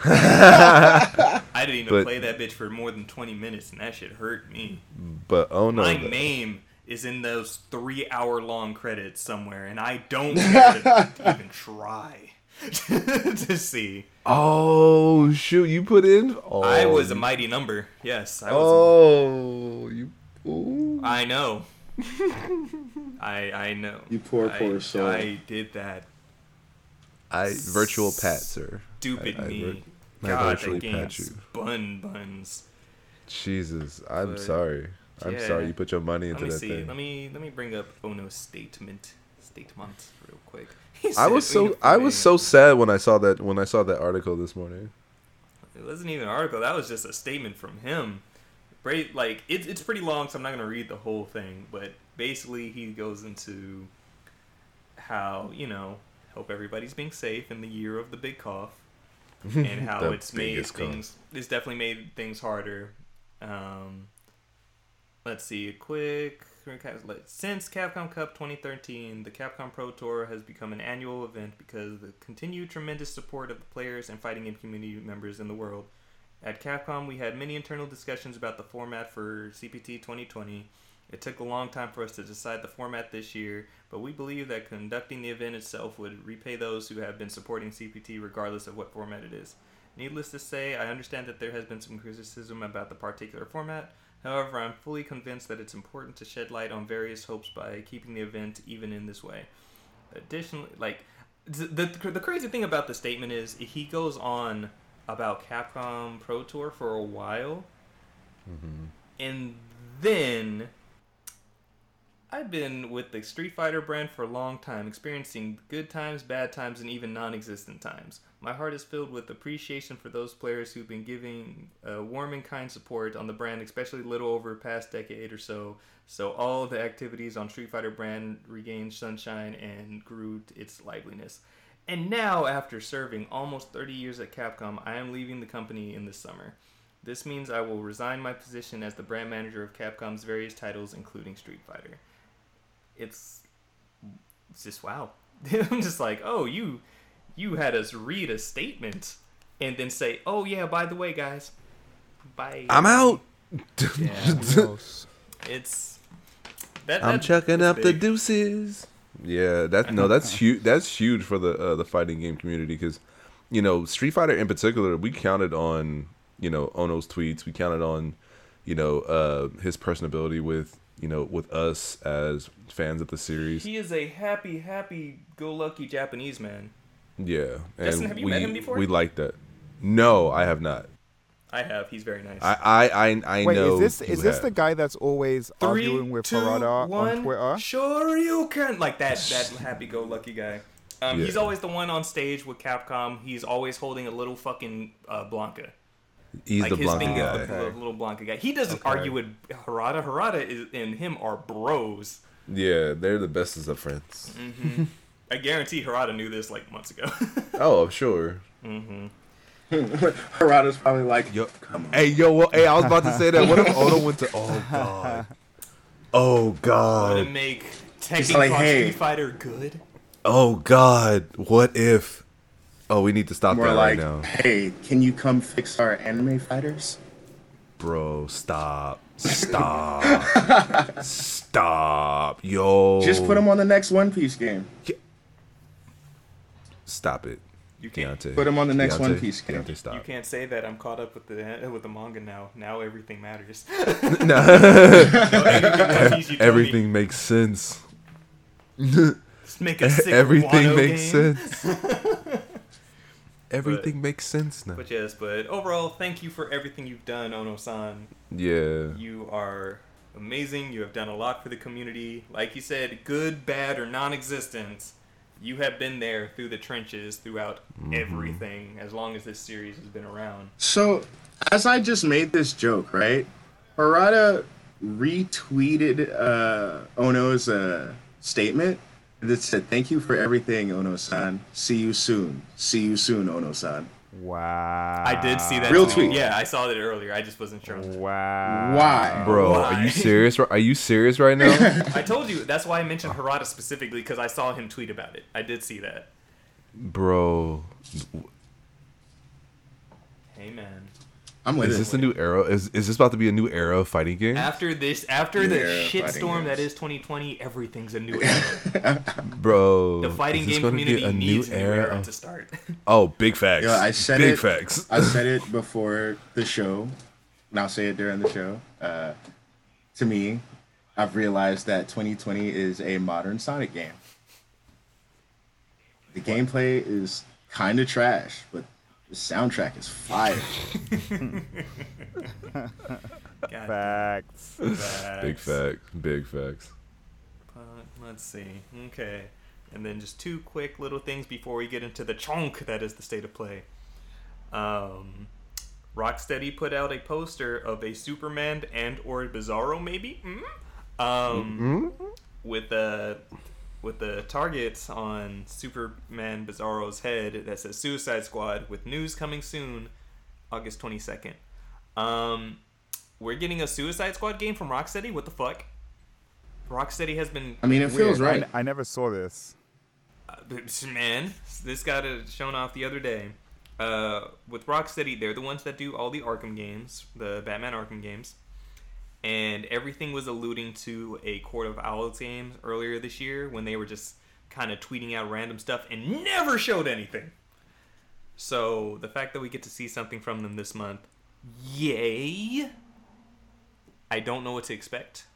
I didn't even
But-
play that bitch for more than 20 minutes, and that shit hurt me.
But oh no.
My
though.
name is in those three hour long credits somewhere, and I don't care to even try to see.
Oh shoot, you put in oh,
I was a mighty number. Yes, I was.
Oh you ooh.
I know. I I know.
You poor,
I,
poor soul.
I did that.
I virtual pat, sir.
Stupid
I- I
me.
I
God,
virtually pat you.
bun buns.
Jesus, I'm
But,
sorry. I'm
yeah.
sorry you put your money
Let
into
me
that
see.
thing.
Let me let me bring up Ono's statement. Statement real quick.
I was so I was so sad when I saw that when I saw that article this morning.
It wasn't even an article. That was just a statement from him. Bra- Like it's it's pretty long, so I'm not gonna read the whole thing. But basically, he goes into how you know hope everybody's being safe in the year of the big cough, and how it's made
biggest cough.
things. It's definitely made things harder. Um, let's see, a quick. Since Capcom Cup 2013, the Capcom Pro Tour has become an annual event because of the continued tremendous support of the players and fighting game community members in the world. At Capcom, we had many internal discussions about the format for CPT 2020. It took a long time for us to decide the format this year, but we believe that conducting the event itself would repay those who have been supporting CPT regardless of what format it is. Needless to say, I understand that there has been some criticism about the particular format. However, I'm fully convinced that it's important to shed light on various hopes by keeping the event even in this way. Additionally, like the the crazy thing about the statement is he goes on about Capcom Pro Tour for a while, mm-hmm. and then I've been with the Street Fighter brand for a long time, experiencing good times, bad times, and even non existent times. My heart is filled with appreciation for those players who've been giving uh, warm and kind support on the brand, especially little over past decade or so. So, all the activities on Street Fighter brand regained sunshine and grew its liveliness. And now, after serving almost 30 years at Capcom, I am leaving the company in the summer. This means I will resign my position as the brand manager of Capcom's various titles, including Street Fighter it's it's just wow. I'm just like, oh, you you had us read a statement and then say, oh yeah, by the way, guys, bye.
I'm out.
Yeah, it's that.
I'm chucking
that's
up the deuces. Yeah, that no, that's huge. That's huge for the uh, the fighting game community because, you know, Street Fighter in particular, we counted on you know Ono's tweets. We counted on, you know, uh, his personability with you know with us as fans of the series.
He is a happy, happy-go-lucky Japanese man.
Yeah, and
Justin, have you
we
met him before?
we like that. No, I have not.
I have. He's very nice.
I I I, I
Wait,
know.
is this is this
have.
the guy that's always
Three,
arguing with
two,
Harada
one,
on Twitter?
Sure you can. Like that that happy-go-lucky guy. Um,
Yeah.
He's always the one on stage with Capcom. He's always holding a little fucking uh, Blanka.
He's
like
the
his
Blanka
thing
guy.
is the little, little Blanka guy. He doesn't
Okay.
argue with Harada. Harada is, and him are bros.
Yeah, they're the bestest of friends. Mm-hmm.
I guarantee Harada knew this like months ago.
Oh, I'm sure. Mm-hmm.
Harada's probably like,
Yo, come on. hey, yo, well, hey, I was about to say that. What if Oda went to? Oh God. Oh
Want to
God.
make Tekken
like, hey.
Street Fighter good?
Oh God. What if? Oh, we need to stop
More
that
like,
right now,
hey, can you come fix our anime fighters?
bro. Stop. Stop. stop. Yo.
Just put them on the next One Piece game.
Stop it.
You can't.
Deontay.
Put 'em on the next
Deontay,
One Piece game.
Deontay, stop.
You can't say that I'm caught up with the with the manga now. Now everything matters.
Nah.
One Piece, you me,
Everything makes sense.
just make a sick
Everything
Wano
makes
game.
sense. Everything makes sense now.
But yes, but overall, thank you for everything you've done, Ono-san.
Yeah.
You are amazing. You have done a lot for the community. Like you said, good, bad, or non-existent. You have been there through the trenches throughout
Mm-hmm.
everything as long as this series has been around.
So, as I just made this joke, right? Harada retweeted uh, Ono's uh, statement that said, "Thank you for everything, Ono-san. See you soon. See you soon, Ono-san."
Wow.
I did see that.
Real
tweet.
tweet.
Yeah, I saw that earlier. I just wasn't sure.
Wow.
Why?
Bro,
Why?
are you serious? Are you serious right now?
I told you that's why I mentioned Harada specifically because I saw him tweet about it. I did see that.
Bro,
Hey man.
I'm with
is
it.
this a new era? Is is this about to be a new era of fighting game?
After this, after the shitstorm that is 2020, everything's a new era.
Bro,
The fighting
is this
game
gonna be
community
a new
needs a new era
era?
to start.
Oh, big facts.
Yeah, I said
big
it.
facts.
I said it before the show, and I'll say it during the show. Uh, to me, I've realized that 2020 is a modern Sonic game. The gameplay is kind of trash, but the soundtrack is fire.
God,
Facts.
Big
facts.
facts. Big facts.
Uh, let's see. Okay. And then just two quick little things before we get into the chunk that is the state of play. Um, Rocksteady put out a poster of a Superman and or Bizarro maybe, mm? um, with the with the targets on Superman Bizarro's head that says Suicide Squad with news coming soon, August twenty second. Um, we're getting a Suicide Squad game from Rocksteady. What the fuck? Rocksteady has been
I mean, it feels
Weird. I-
right.
I, never saw this.
uh, man, this got shown off the other day. Uh, with Rocksteady, they're the ones that do all the Arkham games, the Batman Arkham games, and everything was alluding to a Court of Owls game earlier this year when they were just kind of tweeting out random stuff and never showed anything. So the fact that we get to see something from them this month, yay! I don't know what to expect,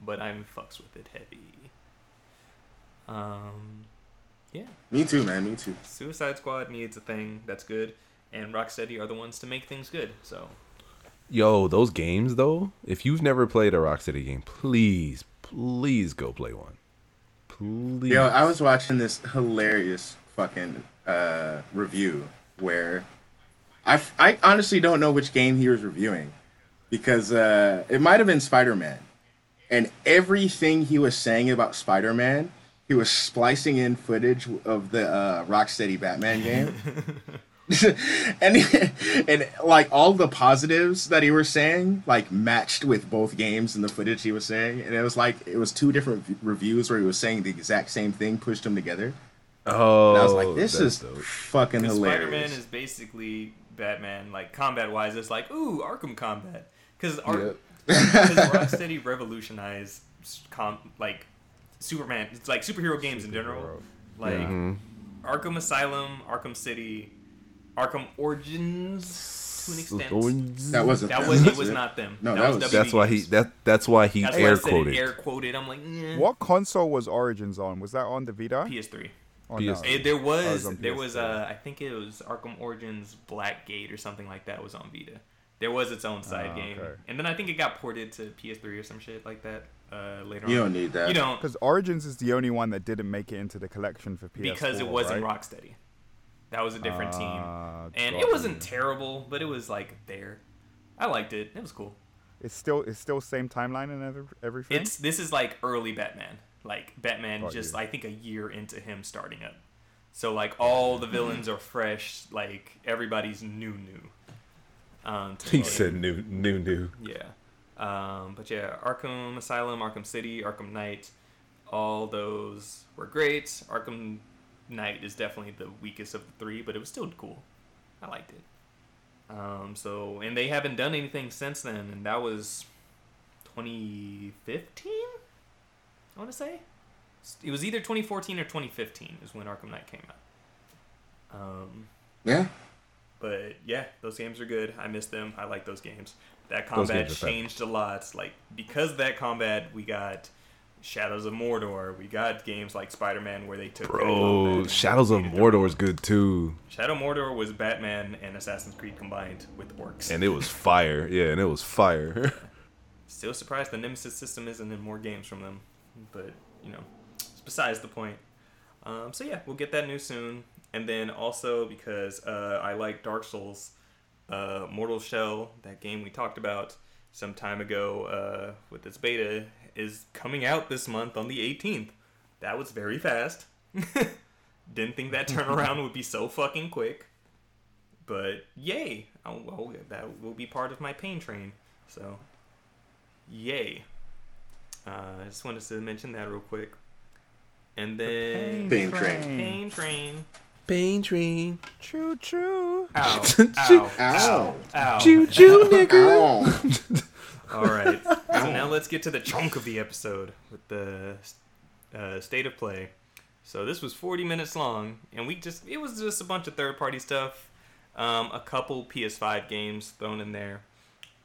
but I'm fucks with it heavy. Um, yeah.
Me too, man. Me too.
Suicide Squad needs a thing that's good, and Rocksteady are the ones to make things good. So
Yo, those games though. If you've never played a Rocksteady game, please, please go play one. Please.
Yo, I was watching this hilarious fucking uh, review where I, I honestly don't know which game he was reviewing because uh, it might have been Spider Man. And everything he was saying about Spider Man, he was splicing in footage of the uh, Rocksteady Batman game. and and like all the positives that he was saying like matched with both games and the footage he was saying and it was like it was two different v- reviews where he was saying the exact same thing pushed them together
oh,
and i was like this
that's
is
dope.
fucking
Spider
hilarious
Man is basically Batman, like combat wise. It's like ooh Arkham Combat because Ar- Rocksteady revolutionized com- like Superman. It's like superhero games in general, like
Mm-hmm.
Arkham Asylum, Arkham City, Arkham Origins to an extent.
that wasn't
That was it
was
was not them.
No,
that,
that
was,
was-
That's why he that that's why he
That's why I
air
said
quoted.
air quoted. I'm like, nah.
What console was Origins on? Was that on the Vita?
PS3.
Or
PS3.
no?
Eh, there
Oh,
was
was
there was
PS3.
uh I think it was Arkham Origins Blackgate or something like that was on Vita. There was its own side
Ah,
game, and then I think it got ported to PS3 or some shit like that uh, later on.
you
on.
don't need that
You don't
Because Origins is the only one that didn't make it into the collection for PS4.
because it wasn't
right?
Rocksteady. That was a different team,
Ah,
and
got
it wasn't
you.
terrible, but it was like there. I liked it. It was cool.
It's still it's still same timeline and every, everything.
It's this is like early Batman, like Batman
Got
just
you.
I think a year into him starting up. So like all the villains are fresh, like everybody's new new. Um,
He said new new new.
Yeah. Um, but yeah, Arkham Asylum, Arkham City, Arkham Knight, all those were great. Arkham Knight is definitely the weakest of the three, but it was still cool. I liked it. Um, so and they haven't done anything since then, and that was 2015. I want to say it was either 2014 or 2015 is when Arkham Knight came out. Um,
Yeah.
but yeah, those games are good. I miss them. I like those games. That combat
games
changed a lot. Like because of that combat, we got Shadows of Mordor. We got games like Spider-Man where they took
Bro, Shadows of Mordor is good too,
Shadow Mordor was Batman and Assassin's Creed combined with orcs.
and it was fire. Yeah, and it was fire.
Still surprised the Nemesis system isn't in more games from them, but you know, it's besides the point. Um, so yeah, we'll get that new soon, and then also because uh, I like Dark Souls, uh, Mortal Shell, that game we talked about some time ago uh, with its beta, is coming out this month on the 18th. That was very fast. Didn't think that turnaround would be so fucking quick. But yay! Oh, well, that will be part of my pain train. So, yay! Uh, I just wanted to mention that real quick. And then
Pain train.
pain train.
Pain train.
Choo choo.
Ow! Ow!
Ow.
Ow!
Choo choo, nigga.
All right. So now let's get to the chunk of the episode with the uh, state of play. So this was 40 minutes long, and we just it was just a bunch of third party stuff, um, a couple PS5 games thrown in there,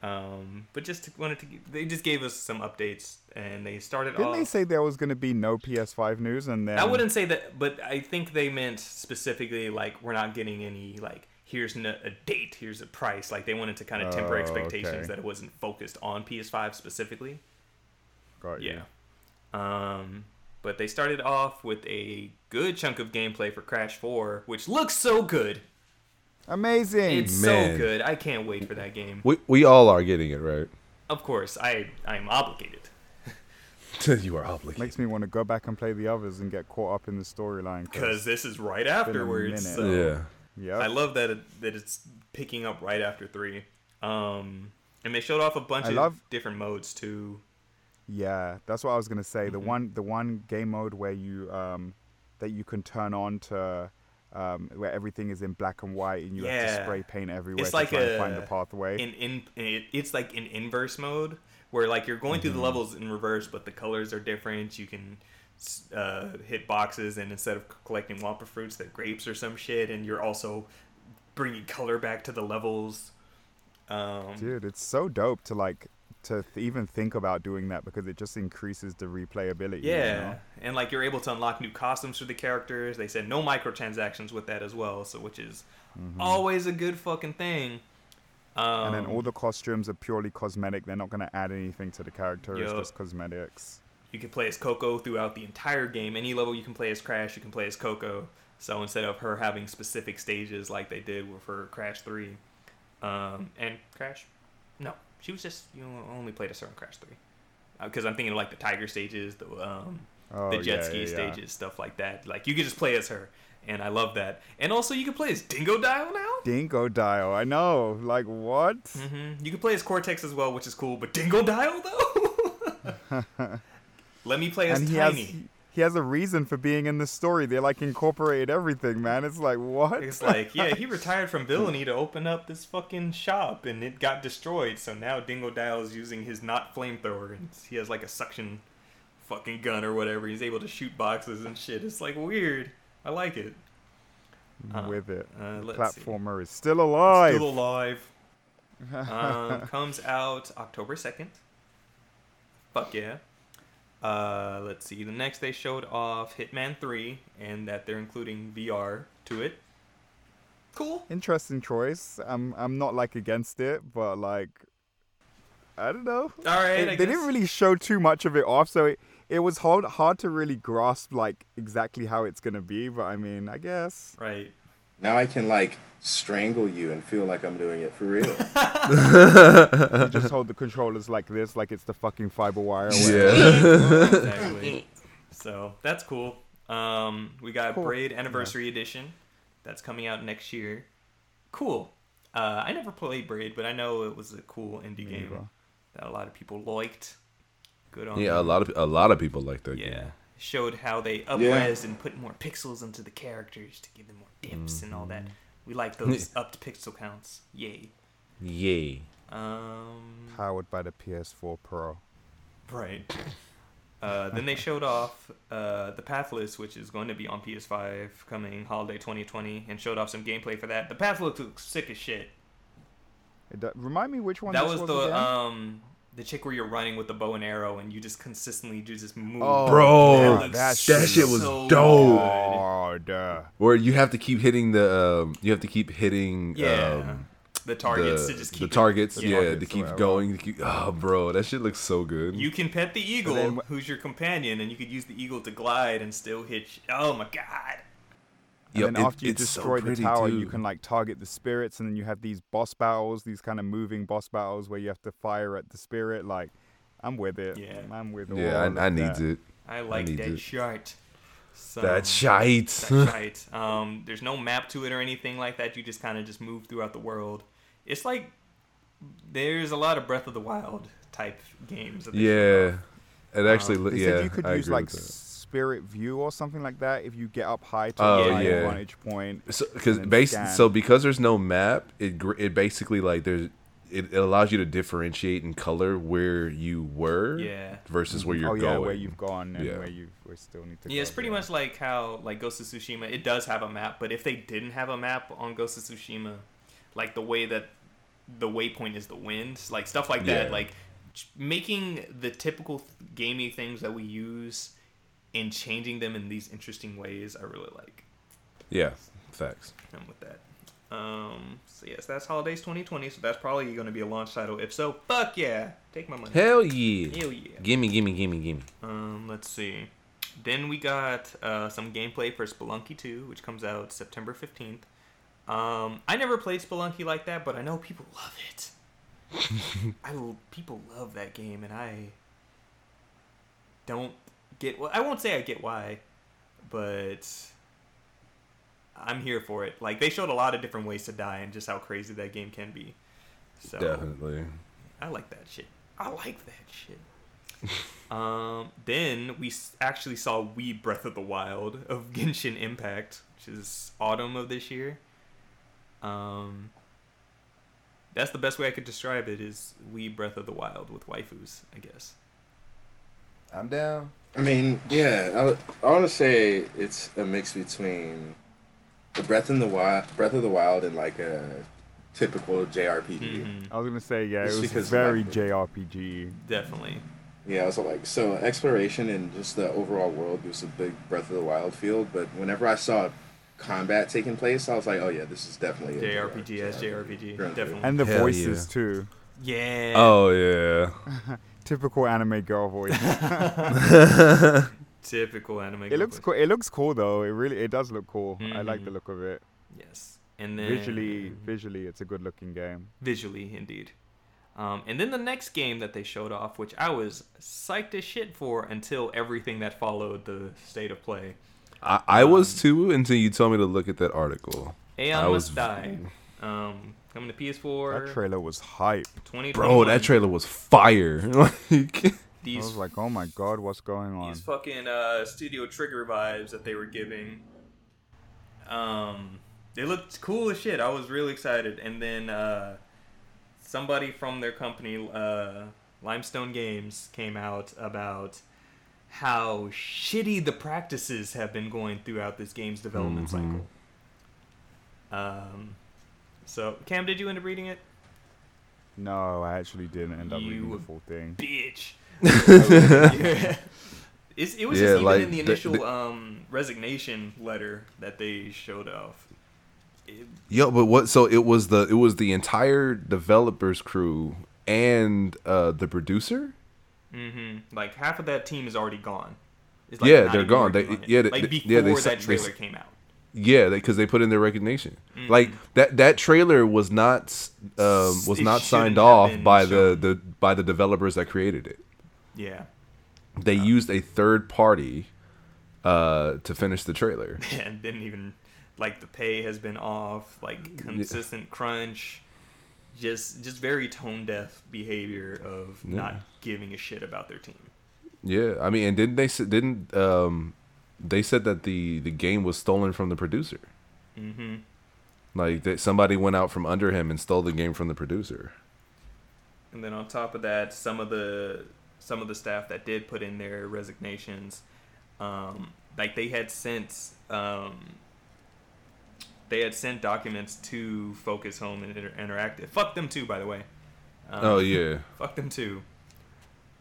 um, but just wanted to they just gave us some updates, and they started
Didn't
off.
they say there was going to be no PS5 news and then
I wouldn't say that, but I think they meant specifically like we're not getting any like here's n- a date, here's a price. Like they wanted to kind of temper
Oh,
expectations
okay.
that it wasn't focused on PS5 specifically.
Got you.
Yeah. Um, but they started off with a good chunk of gameplay for Crash 4, which looks so good.
Amazing.
It's
Man.
so good. I can't wait for that game.
We we all are getting it right.
Of course, I I'm obligated.
you are obligated.
Makes me want to go back and play the others and get caught up in the storyline.
Because this is right
been a
afterwards.
minute.
So.
yeah.
Yeah,
I love that it, that it's picking up right after three. Um, and they showed off a bunch
I
of
love-
different modes too.
Yeah, that's what I was gonna say. The
Mhm.
one, the one game mode where you um, that you can turn on to um, where everything is in black and white and you have to spray paint everywhere
It's
to
like
try and find
a-
the pathway.
In in it, it's like in inverse mode where like you're going through
Mm-hmm.
the levels in reverse, but the colors are different. You can uh, hit boxes, and instead of collecting Wumpa fruits, they're grapes or some shit, and you're also bringing color back to the levels. Um,
Dude, it's so dope to like to th- even think about doing that because it just increases the replayability. you
Yeah,
know?
and like you're able to unlock new costumes for the characters. They said no microtransactions with that as well, so which is always a good fucking thing. Um,
Mm-hmm. and then all the costumes are purely cosmetic. They're not gonna add anything to the character. It's just cosmetics.
You can play as Coco throughout the entire game. Any level you can play as Crash, you can play as Coco. So instead of her having specific stages like they did with her Crash Three, um, and Crash, no, she was just you know, only played as her in Crash Three, because I'm thinking of like the Tiger stages, the um,
Oh,
the jet
yeah,
ski
yeah, yeah.
stages, stuff like that. Like you could just play as her, and I love that. And also you can play as Dingodile now.
Dingodile. I know. Like what?
hmm You can play as Cortex as well, which is cool. But Dingodile though, let me play as
and he
Tiny.
has he has a reason for being in the story. They like incorporated everything, man. It's like what?
It's like, yeah, he retired from villainy to open up this fucking shop, and it got destroyed. So now Dingodile is using his not flamethrower, and he has like a suction fucking gun or whatever. He's able to shoot boxes and shit. It's like weird. I like it. Uh,
with it.
uh,
the
let's see.
platformer is still alive.
Still alive. um, comes out October 2nd. Fuck yeah. Uh, let's see. The next they showed off Hitman 3 and that they're including VR to it. Cool.
Interesting choice. I'm I'm not like against it, but like I don't know.
All right.
It- they
guess.
didn't really show too much of it off, so it, it was hard hard to really grasp like exactly how it's gonna be. But I mean, I guess
Right.
Now I can like strangle you and feel like I'm doing it for real.
you just hold the controllers like this, like it's the fucking fiber wire. or.
Yeah.
exactly. So that's cool. Um, we got
Cool.
Braid Anniversary Edition. That's coming out next year. Cool. Uh, I never played Braid, but I know it was a cool indie
Me
game
neither.
that a lot of people liked. Good on
yeah, a lot of a lot of people like that
Yeah,
game.
Showed how they upres and put more pixels into the characters to give them more dips and all that. We like those upped pixel counts. Yay.
Yay.
Um,
Powered by the PS4 Pro.
right. Uh, then they showed off uh, the Pathless, which is going to be on PS5 coming holiday 2020, and showed off some gameplay for that. The Pathless looks sick as shit.
It do- remind me which one
that
this
was
was
the
again?
um the chick where you're running with the bow and arrow, and you just consistently do this move.
Oh,
Bro,
That
that,
looks
shit was
so
dope.
good.
Oh, duh.
Where you have to keep hitting the um, you have to keep hitting
Yeah.
um,
the targets
the,
to just
the
keep it-
targets,
yeah.
yeah,
targets
to keep
whatever.
going. To keep, oh, bro, that shit looks so good.
You can pet the eagle,
then
who's your companion, and you could use the eagle to glide and still hit. Sh- oh my god!
And
Yep,
then
it-
after you
it's so
destroy the tower,
too.
you can like target the spirits, and then you have these boss battles, these kind of moving boss battles where you have to fire at the spirit. Like, I'm with it.
Yeah.
I'm with all
Yeah,
of
I, I
that.
need it.
I like
need
that
it.
shite. So,
That shite.
That's right. Um, there's no map to it or anything like that. You just kind of just move throughout the world. It's like there's a lot of Breath of the Wild type games. that they showed
yeah, it actually.
Um,
look yeah,
you could
I
use
agree
like
with that.
Spirit view or something like that if you get up high to
Oh,
a high
yeah.
vantage point.
So, because
and then
base,
scan.
so because there's no map, it it basically like there's it, it allows you to differentiate in color where you were
Yeah.
versus where mm-hmm. you're
oh yeah,
going.
where you've gone and
Yeah.
where you where still need to.
Yeah, it's
go,
pretty much like how like Ghost of Tsushima. It does have a map, but if they didn't have a map on Ghost of Tsushima, like the way that the waypoint is the wind, like stuff like that,
Yeah.
like making the typical th- gaming things that we use and changing them in these interesting ways, I really like.
yeah, facts.
I'm with that. Um, so yes, that's holidays 2020. So that's probably going to be a launch title. If so, fuck yeah, take my money.
Hell yeah.
Hell yeah.
Gimme, gimme, gimme, gimme.
Um, let's see. Then we got uh, some gameplay for Spelunky 2, which comes out September 15th. Um, I never played Spelunky like that, but I know people love it. I people love that game, and I don't get. Well, I won't say I get why, but I'm here for it. Like they showed a lot of different ways to die, and just how crazy that game can be. So
Definitely.
I like that shit. I like that shit. um, then we actually saw Wii Breath of the Wild of Genshin Impact, which is autumn of this year. Um, that's the best way I could describe it is Wii Breath of the Wild with waifus, I guess.
I'm down.
I mean, yeah, I, I want to say it's a mix between the Breath in the Wild, Breath of the Wild, and like a typical JRPG.
Mhm,
I was gonna say yeah,
Just
it was
because,
very
like,
JRPG.
Definitely.
Yeah, so like so exploration and just the overall world was a big Breath of the Wild field. But whenever I saw combat taking place, I was like, oh yeah, this is definitely a
JRPG as JRPG,
Granted.
definitely.
And the
Hell
voices
yeah.
too.
yeah.
Oh yeah.
Typical anime girl voice.
Typical anime.
it looks
gameplay.
cool. It looks cool though. It really it does look cool. I like the
Mhm.
look of it.
Yes. And then
Visually, visually, it's a good looking game.
visually indeed um, and then the next game that they showed off which i was psyched as shit for until everything that followed the state of play
I, I was too until you told me to look at that article.
aeon
I
must
was-
die um, coming to ps4
That trailer was hype.
2021.
Bro, that trailer was fire. like,
I was like, oh my god, what's going on?
these fucking uh, studio trigger vibes that they were giving um, they looked cool as shit i was really excited and then uh, somebody from their company uh, limestone games came out about how shitty the practices have been going throughout this game's development
Mhm.
cycle um, so cam did you end up reading it
No, I actually didn't end up reading the full thing.
bitch Yeah. It's, it was
Yeah,
just even
like,
in the
the-
initial
the-
um, resignation letter that they showed off. It,
Yo, but what? So it was the it was the entire developers crew and uh the producer.
hmm Like half of that team is already gone. It's
Yeah, they're gone. They- yeah, they-
like before
yeah, they
that
said- they
trailer came out.
Yeah, because they, put in their recognition.
Mhm.
Like that that trailer was not um, was
It
not signed off by the,
shown.
the by the developers that created it.
Yeah,
They used a third party uh, to finish the trailer.
and didn't even like the pay has been off. Like consistent crunch, just just very tone deaf behavior of
Yeah.
not giving a shit about their team.
Yeah, I mean, and didn't they didn't um they said that the the game was stolen from the producer.
Mm-hmm.
Like that somebody went out from under him and stole the game from the producer.
And then on top of that, some of the some of the staff that did put in their resignations, um, like they had sent um, they had sent documents to Focus Home and Inter- Interactive. Fuck them too, by the way. Um,
oh yeah.
fuck them too.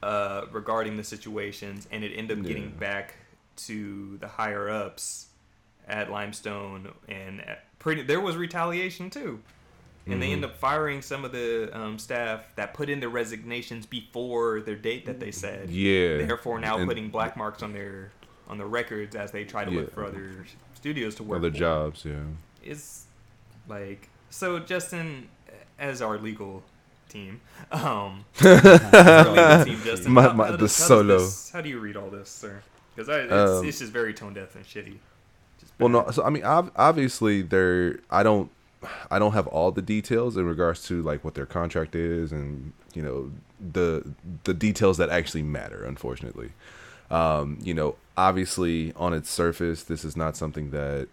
Uh, regarding the situations, and it ended up getting
Yeah.
back to the higher ups at Limestone, and at pretty there was retaliation too, and they
Mhm.
end up firing some of the um, staff that put in their resignations before their date that they said.
Yeah.
Therefore, now
And
putting black marks on their on the records as they try to look for other studios to work
other
for
jobs, yeah.
is like so justin as our legal team um legal team, Justin,
My- my-
how
the
does- how does
solo.
this- how do you read all this sir because it's,
Um,
it's just very tone deaf and shitty
Well, no. So I mean, ob- obviously, there. I don't. I don't have all the details in regards to like what their contract is, and you know the the details that actually matter. Unfortunately, um, you know, obviously on its surface, this is not something that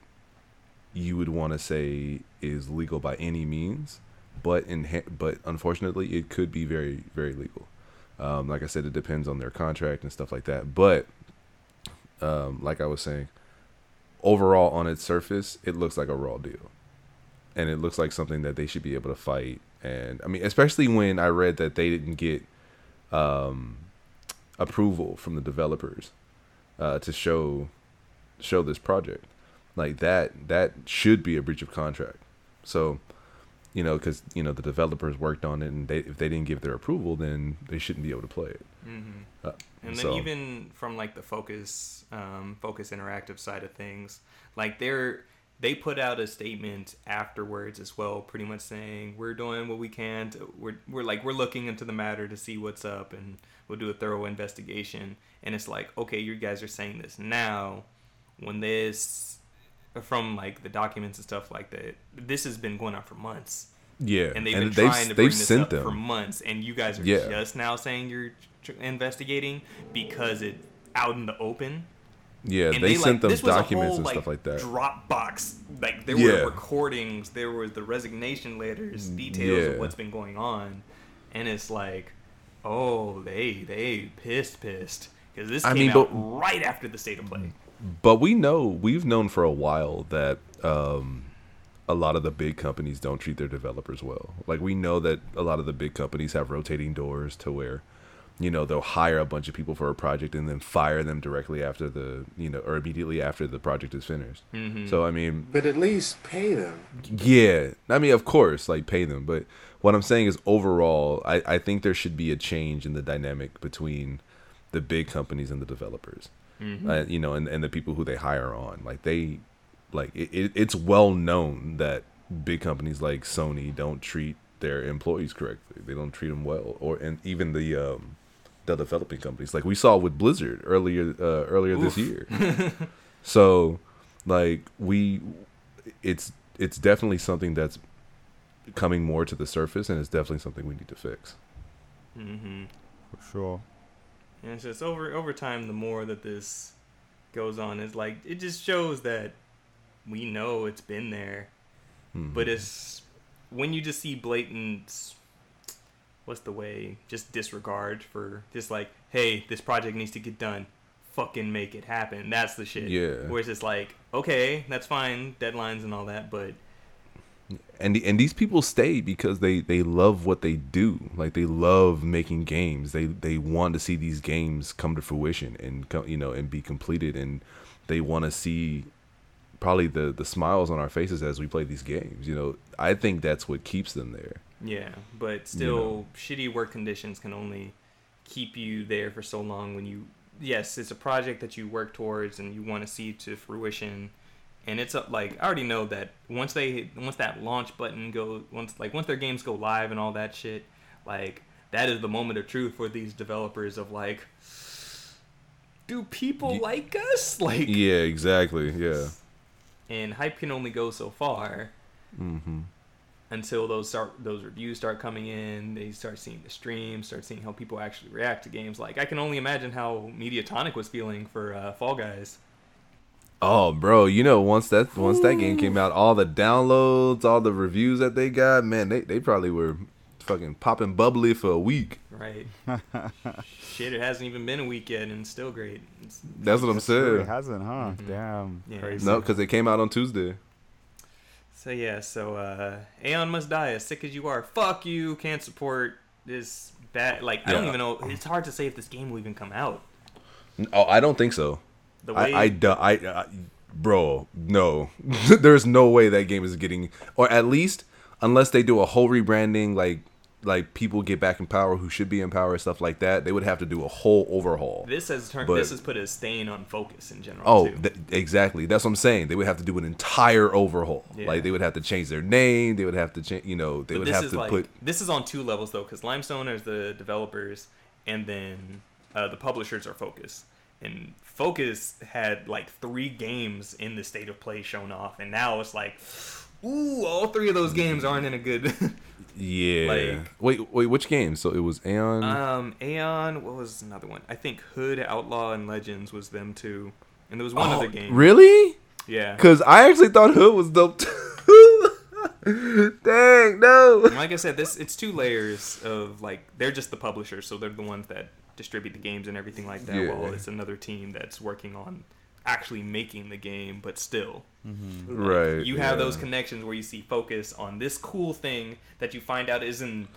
you would want to say is legal by any means, but in but unfortunately, it could be very very legal. Um, like I said, it depends on their contract and stuff like that. But um, like I was saying, overall on its surface, it looks like a raw deal, and it looks like something that they should be able to fight. And I mean, especially when I read that they didn't get um, approval from the developers uh, to show show this project, like that that should be a breach of contract. So, you know, because you know the developers worked on it, and they, if they didn't give their approval, then they shouldn't be able to play it.
Mhm.
Uh,
and then
so-
even from like the focus um, focus interactive side of things like they're they put out a statement afterwards as well pretty much saying we're doing what we can to, we're, we're like we're looking into the matter to see what's up and we'll do a thorough investigation and it's like okay you guys are saying this now when this from like the documents and stuff like that this has been going on for months
Yeah,
and they've been
they've,
trying to bring this
sent
up
them.
for months, and you guys are
Yeah.
just now saying you're tr- investigating because it out in the open.
yeah,
and
they,
like,
sent them
was a
documents
whole,
and
like,
stuff like that.
Dropbox, like there
Yeah.
were recordings, there was the resignation letters, details
yeah.
of what's been going on, and it's like, oh, they they pissed pissed because this
I
came
mean,
out
but-
right after the state of play.
But we know we've known for a while that um, a lot of the big companies don't treat their developers well. Like we know that a lot of the big companies have rotating doors to where, you know, they'll hire a bunch of people for a project and then fire them directly after the you know or immediately after the project is finished.
Mhm.
So I mean,
But at least pay them.
yeah, I mean, of course, like pay them. But what I'm saying is, overall, I, I think there should be a change in the dynamic between the big companies and the developers.
Mhm.
Uh, you know, and, and the people who they hire on. Like they, like it, it, it's well known that big companies like Sony don't treat their employees correctly. They don't treat them well, or and even the um, the developing companies. Like we saw with Blizzard earlier uh, earlier this year. so, like we, it's it's definitely something that's coming more to the surface, and it's definitely something we need to fix.
Mm-hmm.
For sure.
And it's just over over time, the more that this goes on, is like it just shows that we know it's been there,
Mhm.
but it's when you just see blatant, what's the way, just disregard for just like, hey, this project needs to get done, fucking make it happen. That's the shit.
Yeah.
Where it's like, okay, that's fine, deadlines and all that, but
and the, and these people stay because they they love what they do. Like they love making games. They they want to see these games come to fruition and co- you know and be completed. And they want to see probably the the smiles on our faces as we play these games you know. I think that's what keeps them there
Yeah, but still, shitty work conditions can only keep you there for so long. When you, yes, it's a project that you work towards and you want to see to fruition, and it's a, like I already know that once they once that launch button goes, once like once their games go live and all that shit, like that is the moment of truth for these developers of like, do people like us? Like,
yeah exactly yeah
and hype can only go so far.
hmm
until those start those reviews start coming in. They start seeing the streams, start seeing how people actually react to games. Like I can only imagine how Mediatonic was feeling for uh, Fall Guys.
Oh, bro, you know once that once that game came out, all the downloads, all the reviews that they got, man, they they probably were fucking popping bubbly for a week.
Right. Shit, it hasn't even been a week yet, and it's still great. It's,
That's what I'm
saying. It hasn't, huh?
Mhm.
Damn.
Yeah.
Crazy.
No, because it came out on Tuesday.
So yeah, so uh, Aeon must die. As sick as you are, fuck you. Can't support this bad. Like I don't
Yeah.
even know. It's hard to say if this game will even come out.
Oh, I don't think so.
The way
I, I, do- I, I, bro, no, there's no way that game is getting, or at least unless they do a whole rebranding, like, like people get back in power who should be in power, stuff like that. They would have to do a whole overhaul.
this has turned.
But-
this has put a stain on focus in general.
Oh,
too.
th- exactly. That's what I'm saying. They would have to do an entire overhaul.
Yeah.
Like they would have to change their name. They would have to change. You know, they
But
would have to
like
put.
this is on two levels though, because Limestone is the developers, and then uh, the publishers are Focus. And Focus had like three games in the state of play shown off, and now it's like, ooh, all three of those games aren't in a good.
Yeah.
like-
wait, wait. Which game? So it was Aeon.
um, Aeon, what was another one? I think Hood, Outlaw, and Legends was them too, and there was one
Oh,
other game.
Really?
Yeah.
Because I actually thought Hood was dope. too. Dang, no.
like I said, this it's two layers of like they're just the publishers, so they're the ones that distribute the games and everything like that.
Yeah.
While it's another team that's working on actually making the game, but still, mm-hmm.
Right.
you have
yeah.
those connections where you see focus on this cool thing that you find out isn't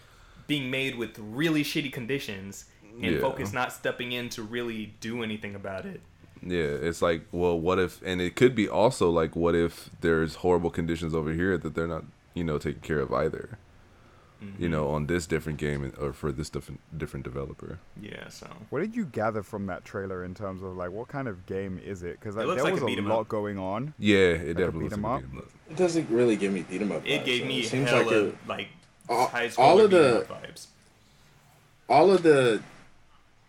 being made with really shitty conditions, and
Yeah.
focus not stepping in to really do anything about it.
Yeah, it's like, well, what if, and it could be also like, what if there's horrible conditions over here that they're not, you know, taking care of either, Mm-hmm. you know, on this different game or for this different different developer.
Yeah, so
What did you gather from that trailer in terms of like what kind of game is it? Because
It looks
there
like a
was
beat
a
'em
lot
up.
going on.
Yeah, it
a
definitely
beat
looks
'em
like
up?
beat 'em up.
It doesn't really give me beat 'em up.
it gave
though.
me
It seems
hella
like a,
like
all-
high
all of the-
vibes.
all of the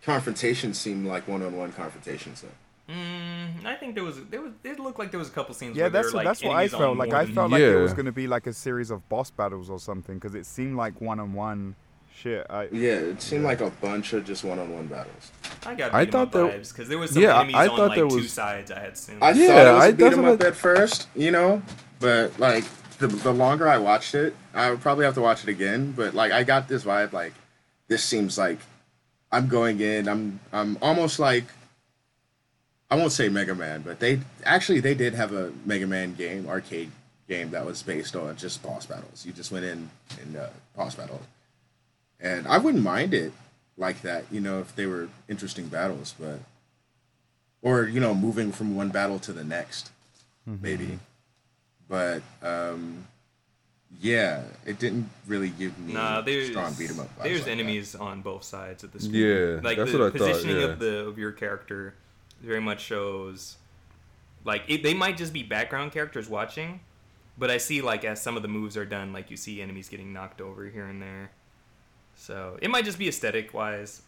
confrontations seem like one-on-one confrontations. Though.
Mm, I think there was there was it looked like there was a couple scenes.
Yeah,
where
that's
were, like,
that's what I felt. Like I
than-
felt like it was going to be like a series of boss battles or something because it seemed like one on one shit. I,
Yeah, it seemed like a bunch of just one-on-one battles.
I got
I thought
up
there-
vibes because there was some
Yeah,
enemies
I
on
thought
like
there
two sides. I had seen.
I
Yeah,
thought it was
I-
a beat
that's
'em up
I-
at first, you know, but like the the longer I watched it, I would probably have to watch it again. But like I got this vibe, like this seems like I'm going in. I'm I'm almost like I won't say Mega Man, but they actually they did have a Mega Man game, arcade game that was based on just boss battles. You just went in and uh, boss battle, and I wouldn't mind it like that, you know, if they were interesting battles, but or you know, moving from one battle to the next, maybe. But um, yeah, it didn't really give me
Nah, there's
strong beat 'em up.
there's
like that.
enemies on both sides of the screen.
Yeah,
like
that's
the
what I thought,
positioning
yeah.
of the of your character very much shows. Like it, they might just be background characters watching, but I see like as some of the moves are done, like you see enemies getting knocked over here and there. So it might just be aesthetic wise.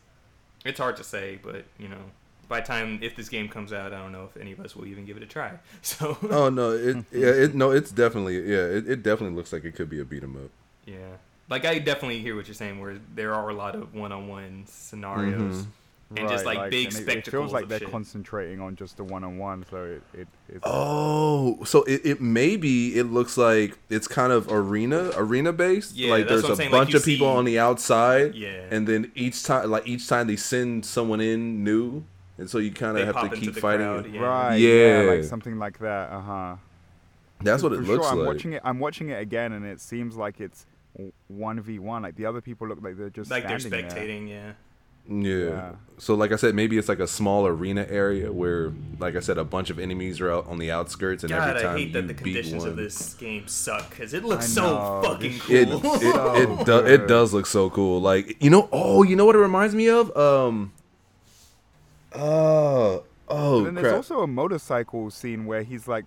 It's hard to say, but you know, by the time if this game comes out, I don't know if any of us will even give it a try. So
Oh no, it yeah, it no, it's definitely yeah, it, it definitely looks like it could be a beat 'em up.
Yeah. Like I definitely hear what you're saying where there are a lot of one-on-one scenarios mm-hmm. And just
Right,
like, big
and it-
spectacles
It feels like
of
they're
shit.
concentrating on just the one on one, so it, it it's
Oh, so it, it maybe it looks like it's kind of arena arena based.
Yeah,
like
that's
there's
what
a
I'm saying,
bunch
you
of people
see-
on the outside.
Yeah.
And then each time like each time they send someone in new, and so you kind
They
of have to keep fighting.
crowd, yeah.
right. Yeah.
Yeah.
like something like that. Uh huh.
That's what it
For
looks
sure, I'm watching it. I'm watching it again, and it seems like it's one v one. Like the other people look like they're just
like they're
standing there.
spectating, yeah.
Yeah.
Yeah.
So like I said, maybe it's like a small arena area where, like I said, a bunch of enemies are out on the outskirts, and
God,
every time
I hate
you
that the
beat
conditions
one,
of this game suck because it looks
I
so fucking cool.
it
shit
it,
So
it, do, it does look so cool. Like you know, oh, you know what it reminds me of? Um. Oh, oh
And then there's also a motorcycle scene where he's like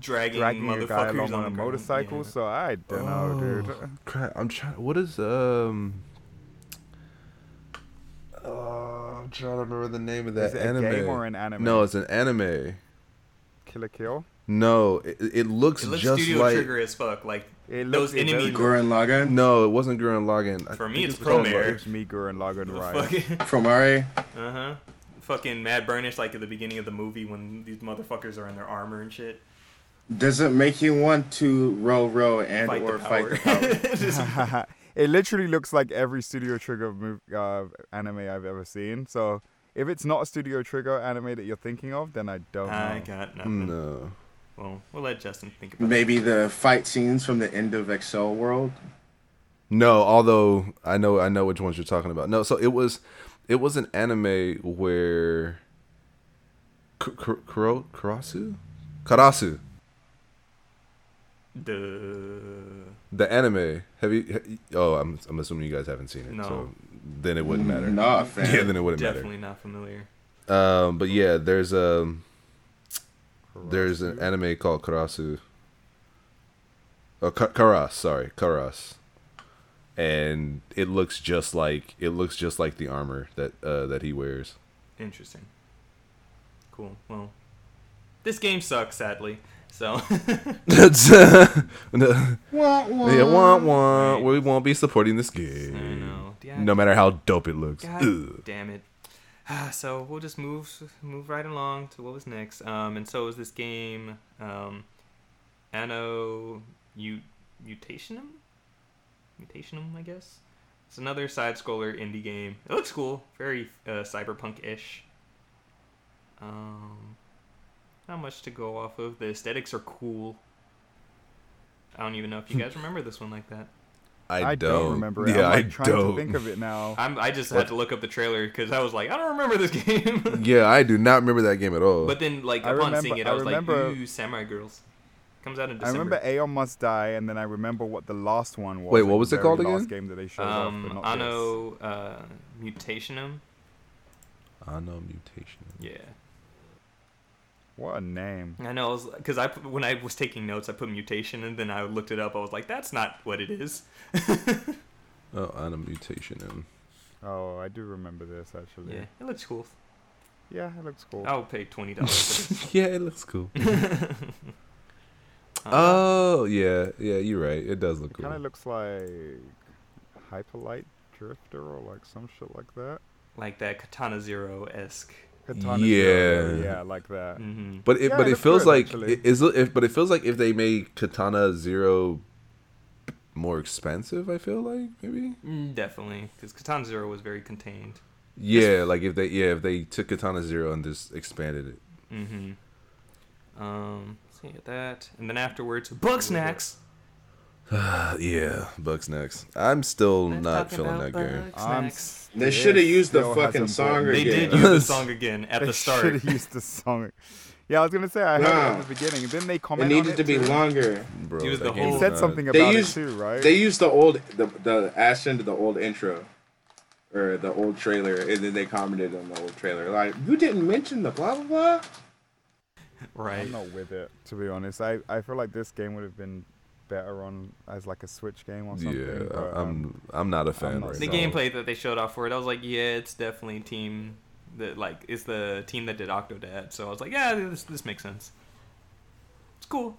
dragging,
dragging a guy
motherfuckers
along
on,
on a motorcycle.
yeah.
So I don't know, dude.
Oh, crap! I'm trying. What is um? Oh, I'm trying to remember the name of that
Is it a
anime.
game or an anime?
No, it's an anime.
Kill la Kill.
No, it, it looks
It looks
just
Studio
like.
Trigger as fuck. Like
It
those
looks it
enemy
does-
Gurren Lagann
No, it wasn't Gurren Lagann. I
For me,
think
it's
was called,
Promare.
like-
Gives me Gurren Lagann right.
fucking
from Ari.
uh huh. Fucking Mad Burnish, like at the beginning of the movie when these motherfuckers are in their armor and shit.
Does it make you want to row row and
Fight
or
the
fight the power?
Just-
it literally looks like every Studio Trigger move, uh, anime I've ever seen. So if it's not a Studio Trigger anime that you're thinking of, then I don't
I
know.
got nothing.
No.
Well, we'll let Justin think about it.
Maybe the fight scenes from the end of Accel World.
No, although I know I know which ones you're talking about. No, so it was it was an anime where K- K- Kuro- Karasu? Karasu.
it. The
The anime. Have you Oh, I'm I'm assuming you guys haven't seen it.
No.
So then it wouldn't matter.
Nah, fam.
Yeah, then it wouldn't matter.
definitely not familiar.
Um but yeah, there's a there's an anime called Karasu. Oh, Karas, sorry, Karas. And it looks just like it looks just like the armor that uh, that he wears.
Interesting. Cool. Well, this game sucks, sadly. So
That's uh, no-
Wah, wah.
yeah, wah, wah.
Right.
We won't be supporting this
I
game.
know. Yeah.
No matter how dope it looks.
God damn it. Ah, so we'll just move move right along to what was next. Um, and so is this game, um, Anno Mut- Mutationem? Mutationem, I guess. It's another side scroller indie game. It looks cool, very uh, cyberpunk ish. Um, not much to go off of. The aesthetics are cool. I don't even know if you guys remember this one like that.
I,
I don't, remember it.
Yeah,
I'm like
I
trying
don't.
to think of it now.
I'm, I just
What?
had to look up the trailer because I was like, I don't remember this game.
Yeah, I do not remember that game at all.
But then, like
I
upon
remember-
seeing it,
I
I was
remember-
like, "Ooh, Samurai Girls." Comes out in December.
I remember Aeon Must Die, and then I remember what the last one was.
Wait, what was it
very
called
last
again?
game that they showed off,
um,
but not this.
Anno uh, Mutationem.
I know mutation.
Yeah,
What a name.
I know. Because I, put- when I was taking notes, I put mutation, and then I looked it up. I was like, "That's not what it is."
Oh, I know mutation. In.
Oh, I do remember this actually.
Yeah, it looks cool.
Yeah, it looks cool.
I'll pay twenty dollars
yeah, it looks cool.
Uh,
oh, yeah, yeah, you're right. It does look
It Kind of looks like Hyper Light Drifter or like some shit like that.
like that Katana Zero esque.
Katana Zero,
Yeah.
yeah, like that.
hmm
But it,
Yeah,
but
it
it feels
good,
like
actually.
it is if but it feels like if they made Katana Zero more expensive. I feel like maybe.
Mm, Definitely, because Katana Zero was very contained.
Yeah, like if they yeah if they took Katana Zero and just expanded it.
Mm-hmm. Um, so you get that, and then afterwards, Bugsnax.
Uh, yeah, Bugsnax. I'm still
Let's
not feeling
about
that game.
Bug
They should have used the fucking song
bought me.
They
again.
did use the song again at
They
the
should have used the song. Yeah, I was gonna say I heard it
Nah.
at the beginning. Didn't they
commented.
It
needed
on
to be
too?
longer.
Bro,
Use
that
the whole-
He said
not-
something
They
about
used-
it too, right?
They used the old the the Ashton to the old intro. Or the old trailer, and then they commented on the old trailer. Like, you didn't mention the blah blah blah.
Right.
I'm not with it, to be honest. I, I feel like this game would have been better on as like a Switch game or something.
Yeah,
but,
I-
um,
I'm I'm not a fan
not
right
the
now.
gameplay that they showed off for it, I was like, yeah, it's definitely a team that like it's the team that did Octodad. So I was like, yeah, this this makes sense. It's cool.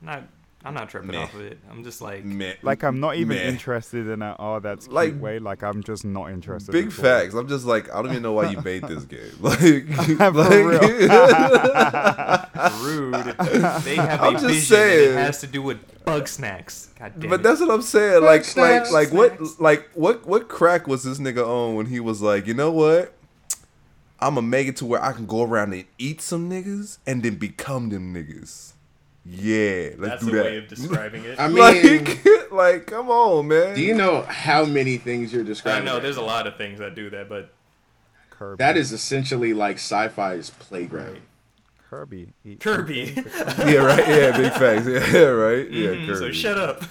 Not I'm not tripping
Meh.
off of it. I'm just like,
Meh.
like I'm not even
Meh.
interested in that. Oh, that's cute
Like,
way. Like I'm just not interested.
Big
at
facts. I'm just like I don't even know why you made this game. Like,
like
rude. They have
I'm
a
just
vision
saying.
and it has to do with Bugsnax. God damn
But that's what I'm saying. Like, like,
snacks.
like, what, like, what, what crack was this nigga on when he was like, you know what? I'm gonna make it to where I can go around and eat some niggas and then become them niggas. Yeah, let's
that's
do
a
that.
way of describing it.
I
I,
mean,
like, like, come on, man.
do you know how many things you're describing?
I
describing?
know
right
there's a lot of things that do that, but
Kirby.
That is essentially like sci-fi's playground.
Right.
Kirby. eat
Kirby.
yeah, right. Yeah, big facts. Yeah, right. Yeah,
Mhm, so shut up.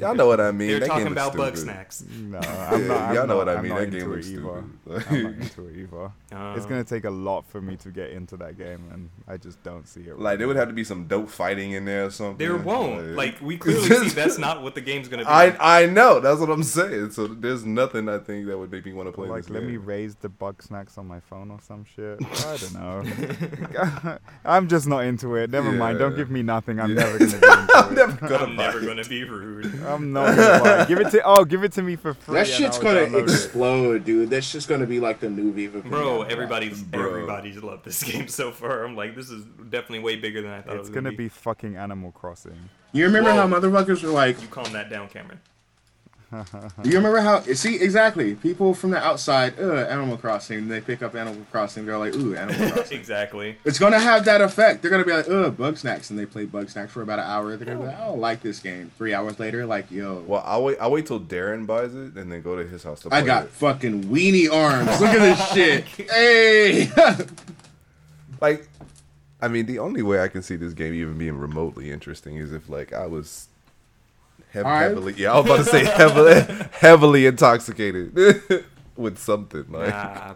Y'all know what I mean.
They're
That
talking
game is
about bug
stupid.
snacks.
No, I'm not. I'm
y'all
not,
know what I
I'm
mean.
not
That
into
game
it
looks
either.
stupid.
I'm not into it either. it's
Um,
gonna take a lot for me to get into that game, and I just don't see it.
Like there would have to be some dope fighting in there or something.
There won't. Like we clearly
Just-
see that's not what the game's gonna be.
I I know. That's what I'm saying. So there's nothing I think that would make me want to play
like
this
let me raise the bug snacks on my phone or some shit. I don't know. I'm just not into it. Never mind. Don't give me nothing. I'm
Yeah.
never gonna be into
I'm never gonna
I'm never gonna be rude.
I'm not gonna buy it. Give it to oh, give it to me for free.
That shit's gonna
download it.
explode, dude. That's just gonna be like the new Viva.
Bro, everybody's
Bro.
everybody's loved this game so far. I'm like, this is definitely way bigger than I thought it
It's
was
gonna be fucking Animal Crossing.
You remember
Whoa.
how motherfuckers were like?
You calm that down, Cameron.
You remember how? See, exactly. People from the outside, uh, Animal Crossing. They pick up Animal Crossing. They're like, ooh, Animal Crossing.
exactly.
It's gonna have that effect. They're gonna be like, ugh, Bugsnax, and they play Bugsnax for about an hour. They're gonna be like, I don't like this game. Three hours later, like, yo,
Well, I'll wait. I'll wait till Darren buys it and then go to his house to play
I got
it.
fucking weenie arms. Look at this shit. Hey.
Like, I mean, the only way I can see this game even being remotely interesting is if like I was hev-
Alright.
heavily. Yeah, I was about to say heavily, heavily intoxicated with something. Like,
Nah.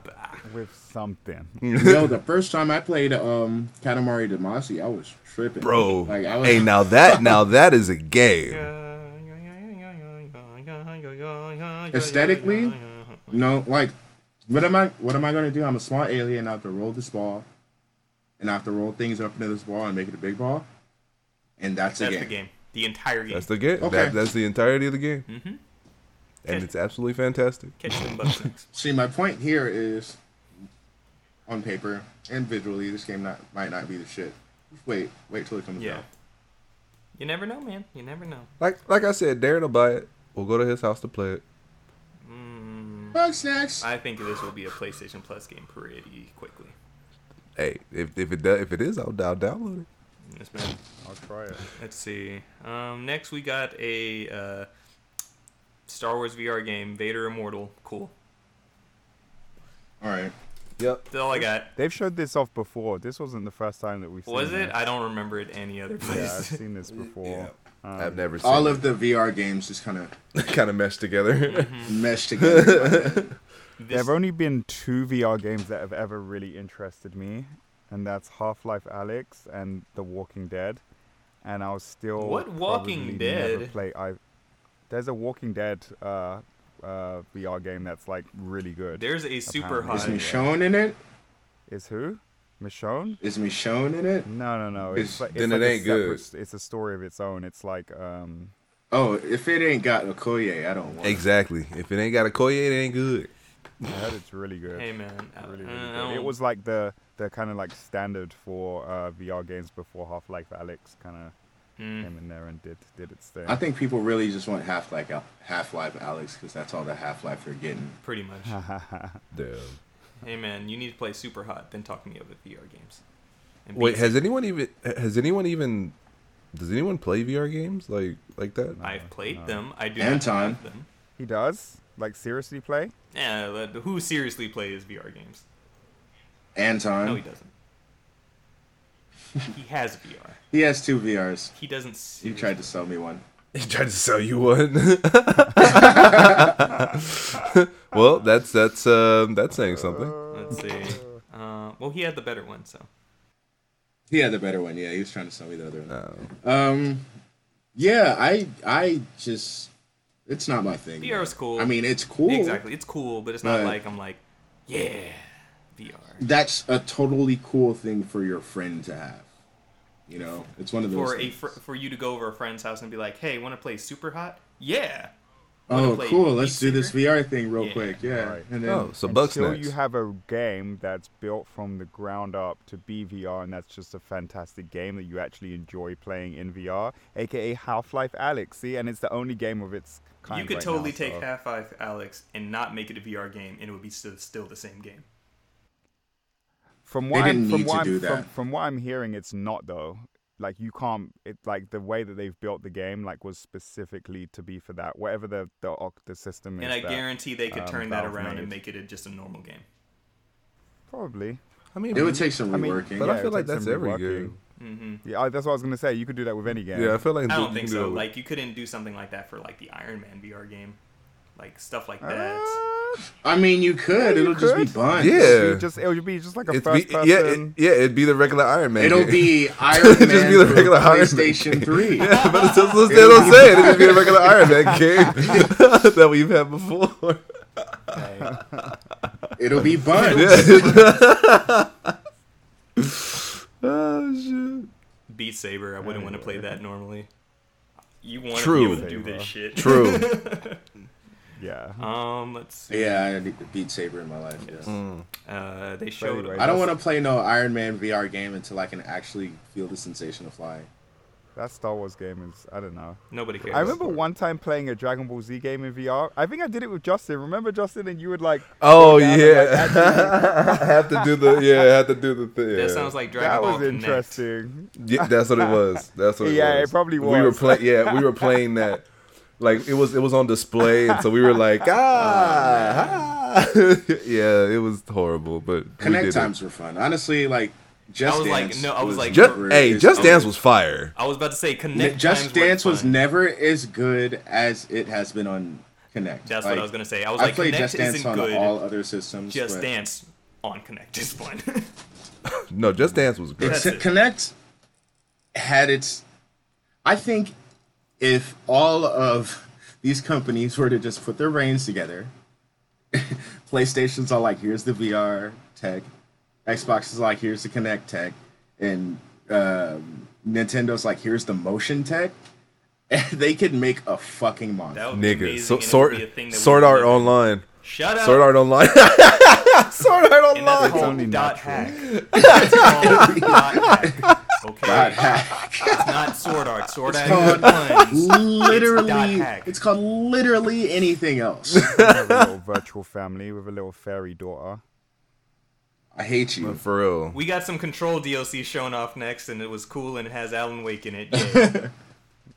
With something.
you know, the first time I played um Katamari Damacy, I was tripping,
bro.
Like I was.
hey, now that now that is a game.
Aesthetically? No, like, what am I? What am I gonna do? I'm a small alien. I have to roll this ball, and I have to roll things up into this ball and make it a big ball, and that's,
That's
the
the
game.
Game. The entire game.
That's the game.
Okay.
That, that's the entirety of the game,
mm-hmm.
and
Okay.
it's absolutely fantastic.
Catch them Bugsnax.
See, my point here is, on paper and visually, this game not might not be the shit. Wait, wait till it comes
Yeah.
out.
You never know, man. You never know.
Like like I said, Darren will buy it. We'll go to his house to play it.
Mm,
Bugsnax.
I think this will be a PlayStation Plus game pretty quickly.
Hey, if if it does, if it is, I'll, I'll download it.
Yes, man.
I'll try it.
Let's see. Um, next we got a uh, Star Wars VR game, Vader Immortal. Cool.
All right.
Yep.
That's all I got.
They've showed this off before. This wasn't the first time that we've seen
Was it?
this.
I don't remember it any other
Yeah, I've seen this before. Um,
I've never seen
All of the VR games just kind of
kind of meshed together.
Mm-hmm.
mesh together.
This-
There have only been two VR games that have ever really interested me, and that's Half-Life Alyx and The Walking Dead. And I was still
What Walking Dead?
Play. I there's a Walking Dead uh, uh, VR game that's like really good.
There's a super
Apparently.
Is
hot.
Michonne in it?
Is who? Michonne?
Is Michonne in it?
No, no, no.
It's-
It's, like, it's
then
like
it
a
ain't good.
separate st- It's a story of its own. It's like um,
Oh, if it ain't got a Okoye, I don't want. it.
exactly. If it ain't got a Koye, it ain't good.
I heard it's really good.
Hey man,
really,
uh,
really good. It was like the the kind of like standard for uh, VR games before Half Life Alyx kind of
Mm.
came in there and did did its thing.
I think people really just want Half Life Half Life Alyx because that's all the Half Life they're getting.
pretty much.
Damn.
hey man, you need to play Superhot, then talk to me about VR games.
Wait, has anyone even has anyone even does anyone play VR games like like that?
I've played
no.
them. I do
Anton.
not have them.
he does like seriously play.
Yeah, but who seriously plays VR games?
Anton.
No, he doesn't. he has VR.
He has two VRs.
He doesn't.
He
Seriously.
tried to sell me one.
He tried to sell you one. well, that's that's um that's saying something.
Let's see. Uh, well, he had the better one, so.
He had the better one. Yeah, he was trying to sell me the other one.
No.
Um, yeah, I I just it's not my thing.
VR is cool.
I mean, it's cool.
Exactly, it's cool, but it's not
But-
like I'm like, yeah, VR.
That's a totally cool thing for your friend to have. You know, it's one of those.
For a
things.
fr- for you to go over a friend's house and be like, hey, want to play Superhot? Yeah. Oh, wanna
oh,
play
cool. Let's
Beat
do this VR thing real
Yeah.
quick. Yeah,
Right.
and then
Oh, so bug
Until
snacks.
you have a game that's built from the ground up to be VR, and that's just a fantastic game that you actually enjoy playing in VR, aka Half-Life Alyx. See, and it's the only game of its kind.
you could
right
totally
now,
take
so-
Half Life Alyx and not make it a VR game, and it would be still, still the same game.
From
They
what I'm,
didn't
from
need
what
to
I'm,
do
From,
that.
from what I'm hearing, it's not though. Like you can't. It like the way that they've built the game, like was specifically to be for that. Whatever the the oc- the system is.
And I
that-
guarantee they could
um,
turn that around
made.
and make it a, just a normal game.
Probably.
I mean,
it would take some
I mean,
reworking.
but
yeah,
I feel like that's every
reworking.
game.
hmm
Yeah, I- that's what I was gonna say. You could do that with any game.
Yeah, I feel like
I don't think
do
so. Like you couldn't do something like that for like the Iron Man VR game, like stuff like
Uh,
that.
I mean, you could.
you
It'll just be buns.
Yeah.
It'd just it would be just like a
It's
first
be,
person.
yeah, it, yeah, it'd be the regular Iron Man.
It'll
game.
be Iron Man
just be the regular Iron Man
PlayStation
game.
3.
Yeah, but it's just, that's what I'm saying. It'd just be the regular Iron Man game that we've had before.
It'll be buns.
Yeah. oh shit.
Beat Saber, I wouldn't want to play that normally. You want to be able to do this shit.
True.
Yeah.
Um, let's see.
Yeah, I need to Beat Saber in my life. Yes.
Mm.
Uh, they showed.
anyway,
I don't want to play no Iron Man VR game until I can actually feel the sensation of flying.
That Star Wars game is I don't know.
Nobody cares.
I remember one time playing a Dragon Ball Z game in VR. I think I did it with Justin. Remember Justin and you would like
Oh
go down and, like,
yeah, I have to do the yeah, I have to do the thing.
That sounds like Dragon
that
Ball
was interesting.
Yeah, that's what it was. That's what it
Yeah, it probably was.
We were playing. Yeah, we were playing that. Like it was, it was on display, and so we were like, ah, ah. yeah, it was horrible, but we
Kinect
did
times were fun. Honestly, like Just
I was like- no, I was like-
Just, hey,
as
Just
good.
Dance was fire.
I was about to say Kinect.
Just
times
Dance was
fun.
never as good as it has been on Kinect.
That's
Like,
what I was gonna say. I was
I
like,
played
Kinect
Just Dance
isn't
on
good.
all other systems.
Just
but
Dance on Kinect is fun.
No, Just Dance was great.
That's
It's,
it.
Kinect had its. I think if all of these companies were to just put their reins together, PlayStation's all like, here's the VR tech, Xbox is like, here's the Kinect tech, and um, Nintendo's like, here's the motion tech. they could make a fucking monster.
That would be
Nigga, so,
and it would be a
Sword
thing that
Sword
we
Art Online.
Shut up.
Sword Art Online. Sword Art
And that's
Online.
called
only
dot
natural.
hack. That's called dot hack. Okay.
God, hack.
It's not sword art. Sword art
called
is
literally,
hack.
it's called literally anything else.
I have a little virtual family with a little fairy daughter.
I hate you.
For real.
We got some Control DLC showing off next, and it was cool, and it has Alan Wake in it. Yeah.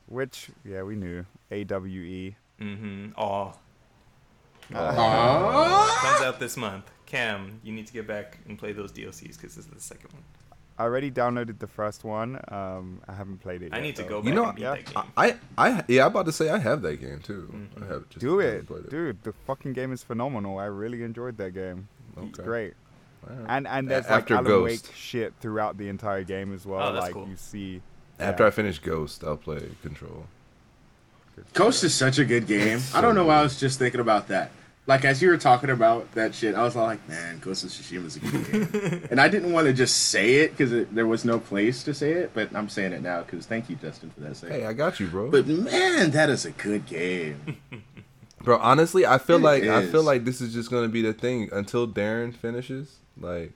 Which, yeah, we knew. E. AWE.
mm-hmm. Aw.
Aww.
Comes out this month. Cam, you need to get back and play those DLCs because this is the second one.
I already downloaded the first one. Um, I haven't played it yet.
I need to
though.
go back
You know,
and beat
yeah,
that game.
I, I, yeah, I'm about to say I have that game too.
Mm-hmm.
I have just
Do
haven't
it, dude. The fucking game is phenomenal. I really enjoyed that game. It's great.
Alright.
And and there's
A-
like
after
Alan
Ghost.
Wake shit throughout the entire game as well.
Oh, that's
like
cool.
you see.
After
yeah.
I finish Ghost, I'll play Control.
Ghost is such a good game. I don't know why I was just thinking about that. Like as you were talking about that shit, I was all like, "Man, Ghost of Tsushima is a good game," and I didn't want to just say it because there was no place to say it, but I'm saying it now because thank you, Justin, for that
Hey. I got you, bro.
But man, that is a good game.
Bro, honestly, I feel
It
like I feel like this is just gonna be the thing until Darren finishes. Like,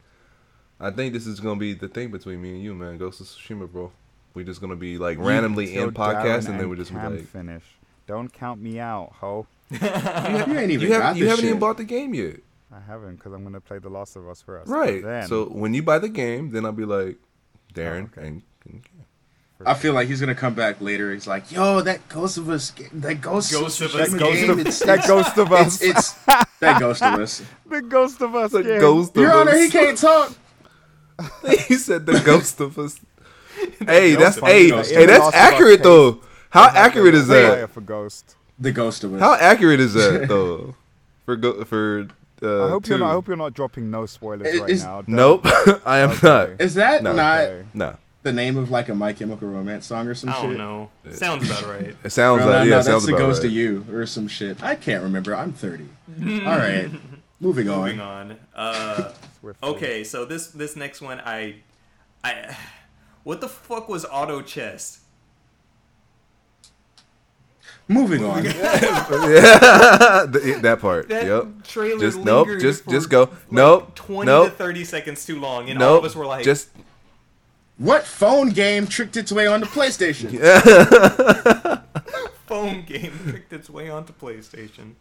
I think this is gonna be the thing between me and you, man. Ghost of Tsushima, bro. We just gonna be like randomly in podcast,
Darren
and then we're just
Cam
gonna be like,
finish. Don't count me out, ho.
you ain't even
you haven't you haven't even bought the game yet,
I haven't because I'm gonna play The Last of Us first.
right?
Then,
So when you buy the game, then I'll be like, Darren,
Oh, okay.
and, and-
I feel like he's gonna come back later. He's like, "Yo, that Ghost of Us, that Ghost,
Ghost of
of
Us
Tsushima
Ghost
game,
of-
it's,
that
it's,
Ghost of Us.
it's, it's that Ghost of Us."
the Ghost of Us.
the
game.
ghost of
Your Honor,
us.
he can't talk.
he said the ghost of us. hey, that's hey, hey, that's
Last of Us
accurate though. How accurate is that?
For Ghost.
The Ghost of Us.
How accurate is that though? For go for. Uh,
I hope you're not. I hope you're not dropping no spoilers
It
right
is-
now. Don't-
Nope, I am
Okay.
not.
Is that
No.
not
Okay.
No,
the name of like a My Chemical Romance song or some
I
shit?
don't know. Sounds about right.
it sounds
No,
like
no,
yeah,
no,
sounds
that's the
about
Ghost
right.
of You or some shit. I can't remember. I'm 30. All right, moving on.
Moving on. Uh, okay, so this this next one, I, I, what the fuck was Auto Chess?
Moving on.
yeah, that part.
That
yep.
trailer
Just nope. Just
for,
just go.
like,
nope.
Twenty
nope.
to thirty seconds too long, and all
nope.
of us were like,
just
What phone game tricked its way onto PlayStation?
phone game tricked its way onto PlayStation.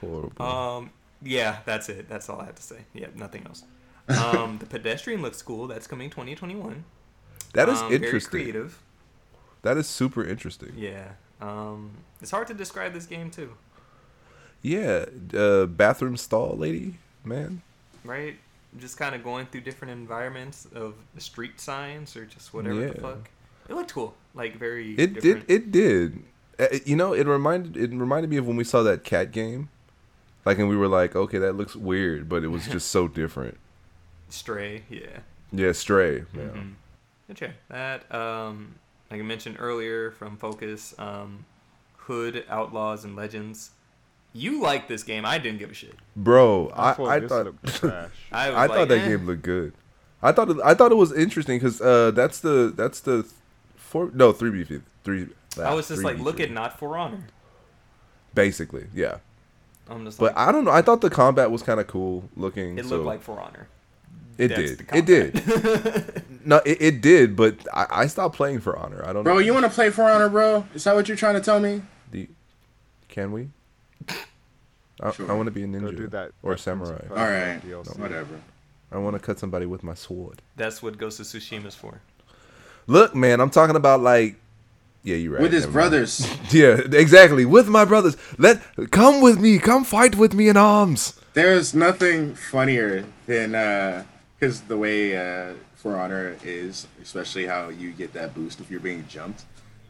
horrible.
Um, yeah, that's it. That's all I have to say. Yeah, nothing else. Um, the pedestrian looks cool. That's coming 2021.
that is
um, Very
interesting.
creative.
That is super interesting.
Yeah. Um, it's hard to describe this game too,
Yeah, uh, bathroom stall lady, man.
right? just kind of going through different environments of street signs or just whatever the fuck. It looked cool, like very.
It
different.
did. It did. Uh, it- you know, it reminded it reminded me of when we saw that cat game, like, and we were like, okay, that looks weird, but it was just so different.
Stray, yeah.
Yeah, Stray. Yeah.
Mhm. Good check. That, um, like I mentioned earlier from Focus, um, Hood, Outlaws, and Legends. You like this game. I didn't give a shit.
Bro, I,
thought
I thought.
I,
I
like,
thought that
eh.
game looked good. I thought it, I thought it was interesting because uh, that's the that's the four no three B three.
I was just like,
3v3.
look at Not For Honor.
basically, yeah.
I'm just
But
like,
I don't know. I thought the combat was kind of cool looking.
it
so
looked like For Honor.
It
That's
did.
the
It did. No, it, it did. But I, I stopped playing for honor. I don't
Bro,
know.
you want to play For Honor, bro? Is that what you're trying to tell me?
The, can we? I,
Sure.
I want to be a
Go
ninja
do that.
or a samurai.
All right.
DLC.
Whatever.
I want to cut somebody with my sword.
That's what Ghost of Tsushima's for.
Look, man, I'm talking about like, yeah, you're right.
With his brothers.
Yeah, exactly. With my brothers. Let come with me. Come fight with me in arms.
There's nothing funnier than uh, because the way uh, For Honor is, especially how you get that boost if you're being jumped.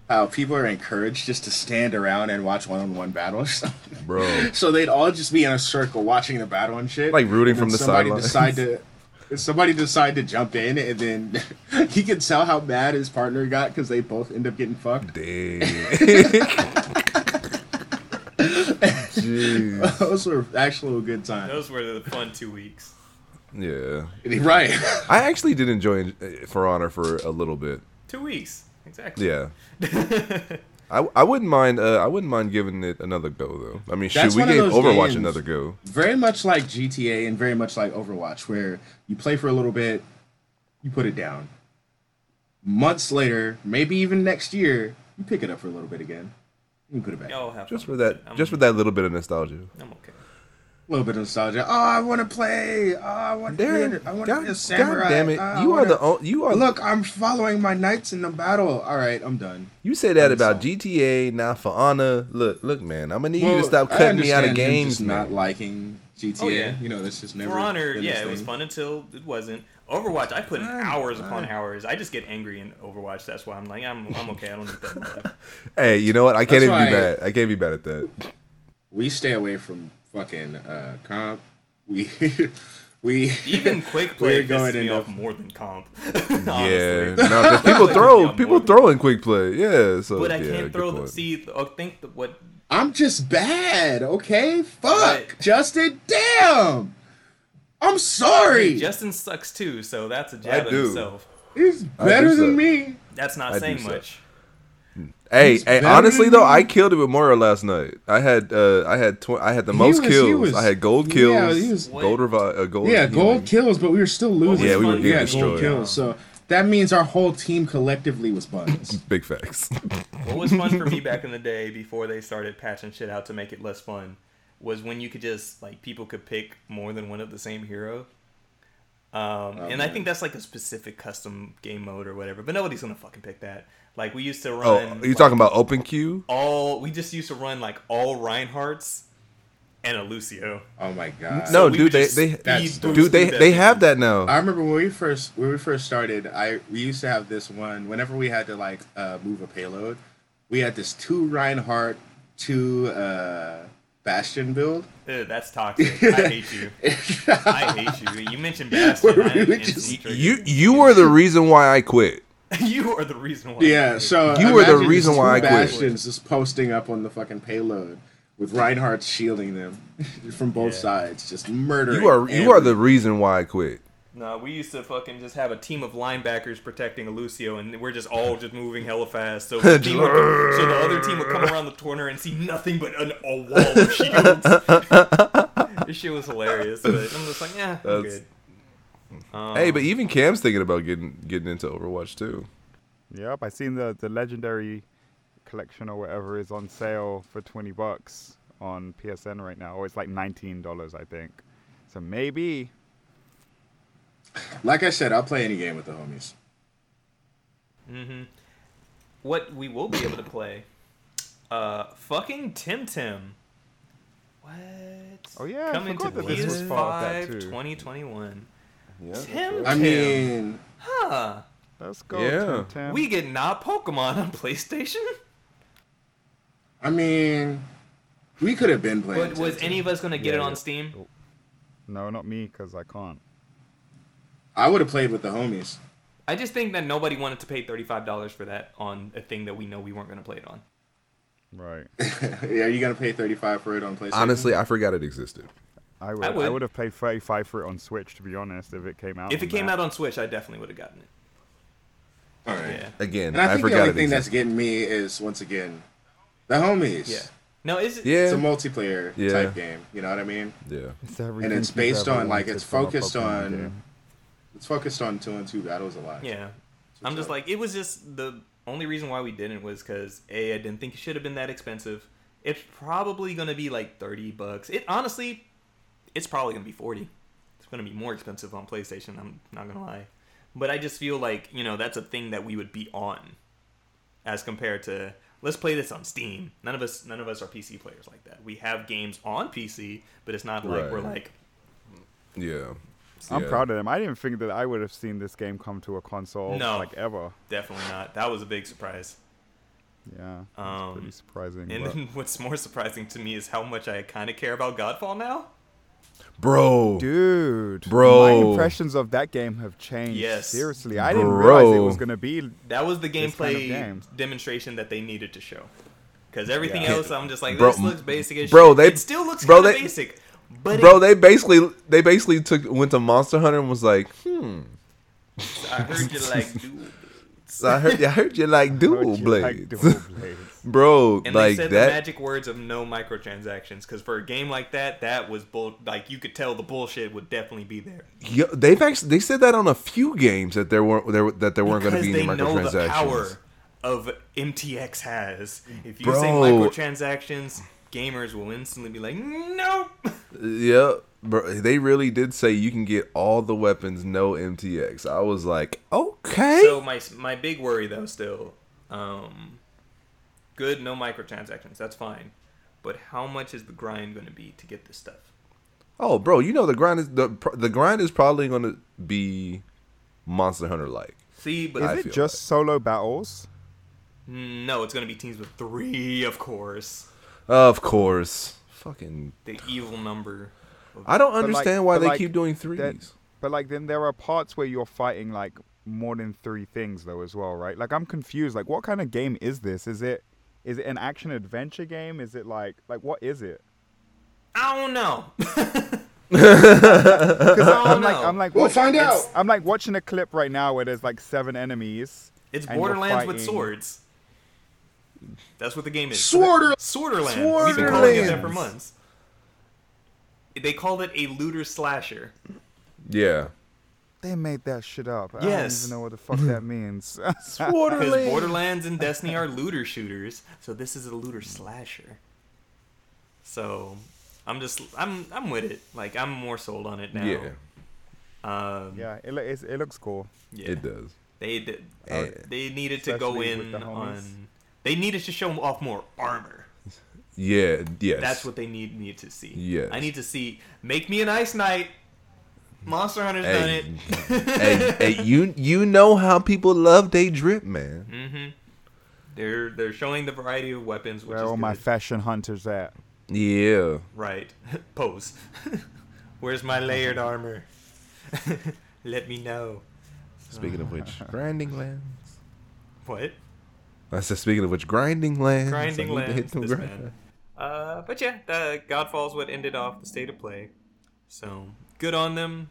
How people are encouraged just to stand around and watch one-on-one battles,
Bro.
so they'd all just be in a circle watching the battle and shit,
Like rooting from
then
the
somebody decide to. Somebody decide to jump in, and then he can tell how mad his partner got because they both end up getting fucked.
Dang. Jeez.
Those were actually a good time.
Those were the fun two weeks.
Yeah.
Right.
I actually did enjoy uh, For Honor for a little bit.
Two weeks. Exactly.
Yeah. I, I wouldn't mind uh, I wouldn't mind giving it another go though. I mean,
That's
shoot, we
one
gave Overwatch
games-
another go.
very much like GTA and very much like Overwatch, where you play for a little bit, you put it down. Months later, maybe even next year, you pick it up for a little bit again. You can put it back.
Just for that.
I'm,
just for that little bit of nostalgia.
I'm okay.
A little bit of nostalgia. Oh, I want to play. Oh, I want to
Darren,
play. I want to be a samurai.
God damn it.
Oh,
you are
wanna-
the o- you are
Look, I'm following my knights in the battle. All right, I'm done.
You say that
I'm
about
sorry.
GTA, not for honor. Look, look, man. I'm gonna need you to stop
I
cutting me out of
understand him
games,
just not liking GTA.
Oh, yeah.
You know, that's just never.
For Honor,
been his
yeah, it was fun until it wasn't. Overwatch, I put in hours upon hours. I just get angry in Overwatch. That's why I'm like, I'm, I'm okay. I don't need that. in my life.
Hey, you know what? I can't
That's
even be bad. I can't be bad at that.
we stay away from fucking uh, comp. We we
Even quick
We're
play
going
pisses me
into-
off more than comp.
Yeah, no, people throw people
more than-
throw in quick play. Yeah, so
But I
yeah,
can't
good
throw the
point.
see. I think that what
I'm just bad, okay? Fuck,
Right.
Justin. Damn. I'm sorry.
Justin sucks too. So that's a jab at
do.
himself.
He's better than
suck.
me.
That's not
I do
saying
suck.
much.
Hey, hey, honestly though. I killed it with Moira last night. I had uh I had tw- I had the
He
most
was-
kills.
was-
I had gold kills,
he was-
gold revive, uh, gold.
Yeah, gold
healing.
kills, but we were still losing.
Yeah, we were
yeah,
getting
gold
destroyed.
kills. So that means our whole team collectively was buns.
Big facts.
What was fun for me back in the day before they started patching shit out to make it less fun was when you could just like people could pick more than one of the same hero. Um, and I think that's like a specific custom game mode or whatever, but nobody's gonna fucking pick that. Like we used to run.
oh,
are
you
like,
talking about open queue?
all? We just used to run like all Reinhardts and a Lucio.
oh my god.
No,
we
dude, they they
That's
speed
dope.
boost
dude they
through
they have that now.
I remember when we first when we first started, I we used to have this one. Whenever we had to like uh, move a payload, we had this two Reinhardt, two uh, Bastion build.
Ugh, that's toxic. I hate you. I hate you. You mentioned Bastion.
Where
I
we
am
would
instantly
just-
You you were the reason why I quit.
you are the reason why.
Yeah, so
You were the reason why I
two
quit.
Bastions just posting up on the fucking payload with Reinhardt shielding them from both
Yeah.
sides, just murdering.
You are you are the reason why I quit.
No, we used to fucking just have a team of linebackers protecting a Lucio, and we're just all just moving hella fast. So the, team would, so the other team would come around the corner and see nothing but an, a wall of shields. this shit was hilarious, but I'm just like, yeah, I'm
That's-
good. Um,
Hey, but even Cam's thinking about getting getting into Overwatch too.
Yep, I seen the the legendary collection or whatever is on sale for twenty bucks on PSN right now, or it's like nineteen dollars, I think. So maybe
Like I said, I'll play any game with the homies.
hmm What we will be able to play, uh, fucking Tim Tim. What?
Oh, yeah, I
coming to
that this was part of that
PS5
too.
2021.
Yeah.
Tim,
I mean,
huh?
Let's go.
Yeah.
Tim Tam.
We get not Pokemon on PlayStation.
I mean, we could have been playing.
But was
Temtem.
any of us gonna get
Yeah,
it on
yeah.
Steam? Oh.
No, not me, because I can't.
I would have played with the homies.
I just think that nobody wanted to pay thirty-five dollars for that on a thing that we know we weren't gonna play it on.
Right.
yeah, are you gonna pay thirty five for it on PlayStation?
Honestly, I forgot it existed.
I would. I
would.
would, have paid 35 for it on Switch, to be honest, if it came out.
If it came
that.
out on Switch, I definitely would have gotten it.
all right.
Yeah.
Again,
And I
I,
think the only
it
thing that's getting me is once again, the homies.
Yeah. No, is it?
Yeah.
It's a multiplayer
Yeah.
type game. You know what I mean?
yeah.
It's
And it's based on like it's focused on
game.
it's focused on two and two battles a lot.
Yeah.
So
I'm
it's
just
like-
like it was just the only reason why we didn't was because a I didn't think it should have been that expensive. It's probably gonna be like thirty bucks. It honestly, it's probably gonna be forty. It's gonna be more expensive on PlayStation. I'm not gonna lie, but I just feel like you know that's a thing that we would be on, as compared to let's play this on Steam. None of us, none of us are PC players like that. We have games on PC, but it's not like we're like
Yeah.
I'm
Yeah.
proud of them. I didn't think that I would have seen this game come to a console
No.
like ever.
definitely not. That was a big surprise.
Yeah, it's
Um,
pretty surprising.
And
but-
then what's more surprising to me is how much I kind of care about Godfall now.
Bro.
Dude,
Bro.
my impressions of that game have changed.
Yes.
seriously, I didn't realize it was gonna be.
That was the
This kind of
gameplay
game.
demonstration that they needed to show. Because everything
Yeah.
else, I'm just like,
Bro,
this looks basic as
bro,
shit.
they-
it still looks
bro, they-
basic. But
Bro,
it,
they basically they basically took went to Monster Hunter and was like, hmm.
I heard you like, dude.
So I heard I heard you like
Heard
dual
you
blades.
like dual blades.
Bro,
And
like
they said
that
the magic words of no microtransactions. Because for a game like that, that was bull. Like you could tell the bullshit would definitely be there.
Yo, they've actually they said that on a few games that there weren't there that there weren't going to be any
they know the
microtransactions.
power of MTX has. If you say
Bro.
microtransactions, gamers will instantly be like, nope.
Yeah, bro, they really did say you can get all the weapons, no MTX. I was like, okay.
So my my big worry though still, um, good no microtransactions. That's fine, but how much is the grind going to be to get this stuff?
oh, bro, you know the grind is the the grind is probably going to be Monster Hunter like.
See, but
Is
I
it
feel
just solo battles?
no, it's going to be teams with three, of course.
Of course, fucking.
The evil number.
I don't
like-
understand why they
like
keep doing threes.
But like, then there are parts where you're fighting like more than three things though as well, right? Like, I'm confused. Like, what kind of game is this? Is it is it an action adventure game? Is it like like what is it?
I don't know.
I'm like. I'm like
We'll
watch-
find out.
I'm like watching a clip right now where there's like seven enemies.
It's Borderlands with swords. That's what the game is.
Sworder.
Sworderland. We've been calling it that for months. They called it a looter slasher.
yeah,
They made that shit up. I don't even know what the fuck that means.
Because
Borderlands.
Borderlands and Destiny are looter shooters, so this is a looter slasher. So I'm just I'm I'm with it. Like I'm more sold on it now.
Yeah,
Um,
yeah, it, lo- it's, it looks cool.
yeah.
it does.
They did.
Eh.
They needed to go in
the
on. They needed to show off more armor.
Yeah, yes.
That's what they need me to see.
Yes.
I need to see. Make me an ice knight. Monster Hunter's
Hey,
done it.
hey, hey, you you know how people love they drip, man.
hmm They're they're showing the variety of weapons, which
Where
is
are my
good.
fashion hunters at?
Yeah.
right. Pose. Where's my layered armor? Let me know.
Speaking of which, grinding lands.
What?
I said, speaking of which, grinding lands.
Grinding
I hit
lands. This
grind-
man. Uh, but yeah, the Godfall's what ended off the state of play. So good on them.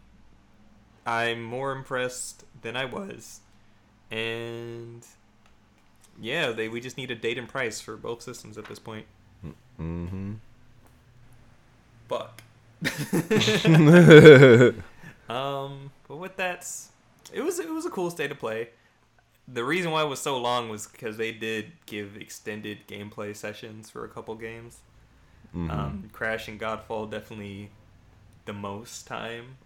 I'm more impressed than I was, and yeah, they we just need a date and price for both systems at this point.
Mhm.
Fuck. Um, but with that, it was it was a cool state of play. The reason why it was so long was because they did give extended gameplay sessions for a couple games.
Mhm.
Um, Crash and Godfall definitely the most time.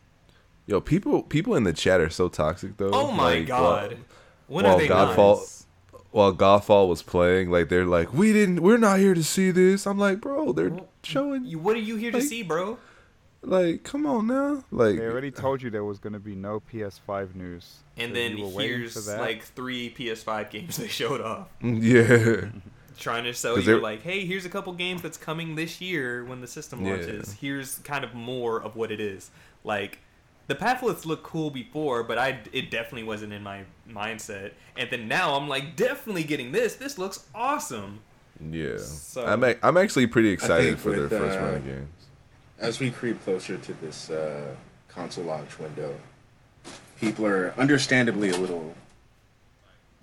Yo, people people in the chat are so toxic though.
Oh my
Like,
god! when
while
are they
Godfall-
not?
While, while Godfall was playing, like they're like, we didn't, we're not here to see this. I'm like, bro, they're
Well,
showing.
You, what are you here to see, bro?
Like, come on now. Like,
They already told you there was going to be no PS5 news.
And
So
then
you were
here's
that?
like three PS5 games they showed off.
yeah.
trying to sell
'Cause
you like, hey, here's a couple games that's coming this year when the system
Yeah.
launches. Here's kind of more of what it is. Like the pamphlets looked cool before, but I it definitely wasn't in my mindset. And then now I'm like, definitely getting this. This looks awesome.
Yeah.
So-
I'm ac- I'm actually pretty excited
think
for their
with,
first
uh,
run of games.
as we creep closer to this uh, console launch window, people are understandably a little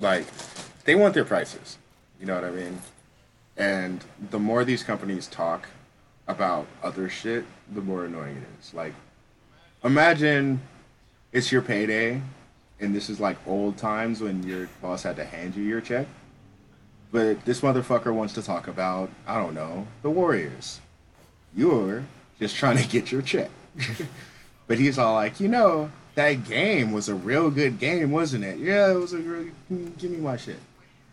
like they want their prices. You know what I mean? And the more these companies talk about other shit, the more annoying it is. Like, imagine it's your payday, and this is like old times when your boss had to hand you your check. But this motherfucker wants to talk about, I don't know, the Warriors you're just trying to get your check. but he's all like, you know, that game was a real good game, wasn't it? Yeah, it was a real. Give me my shit.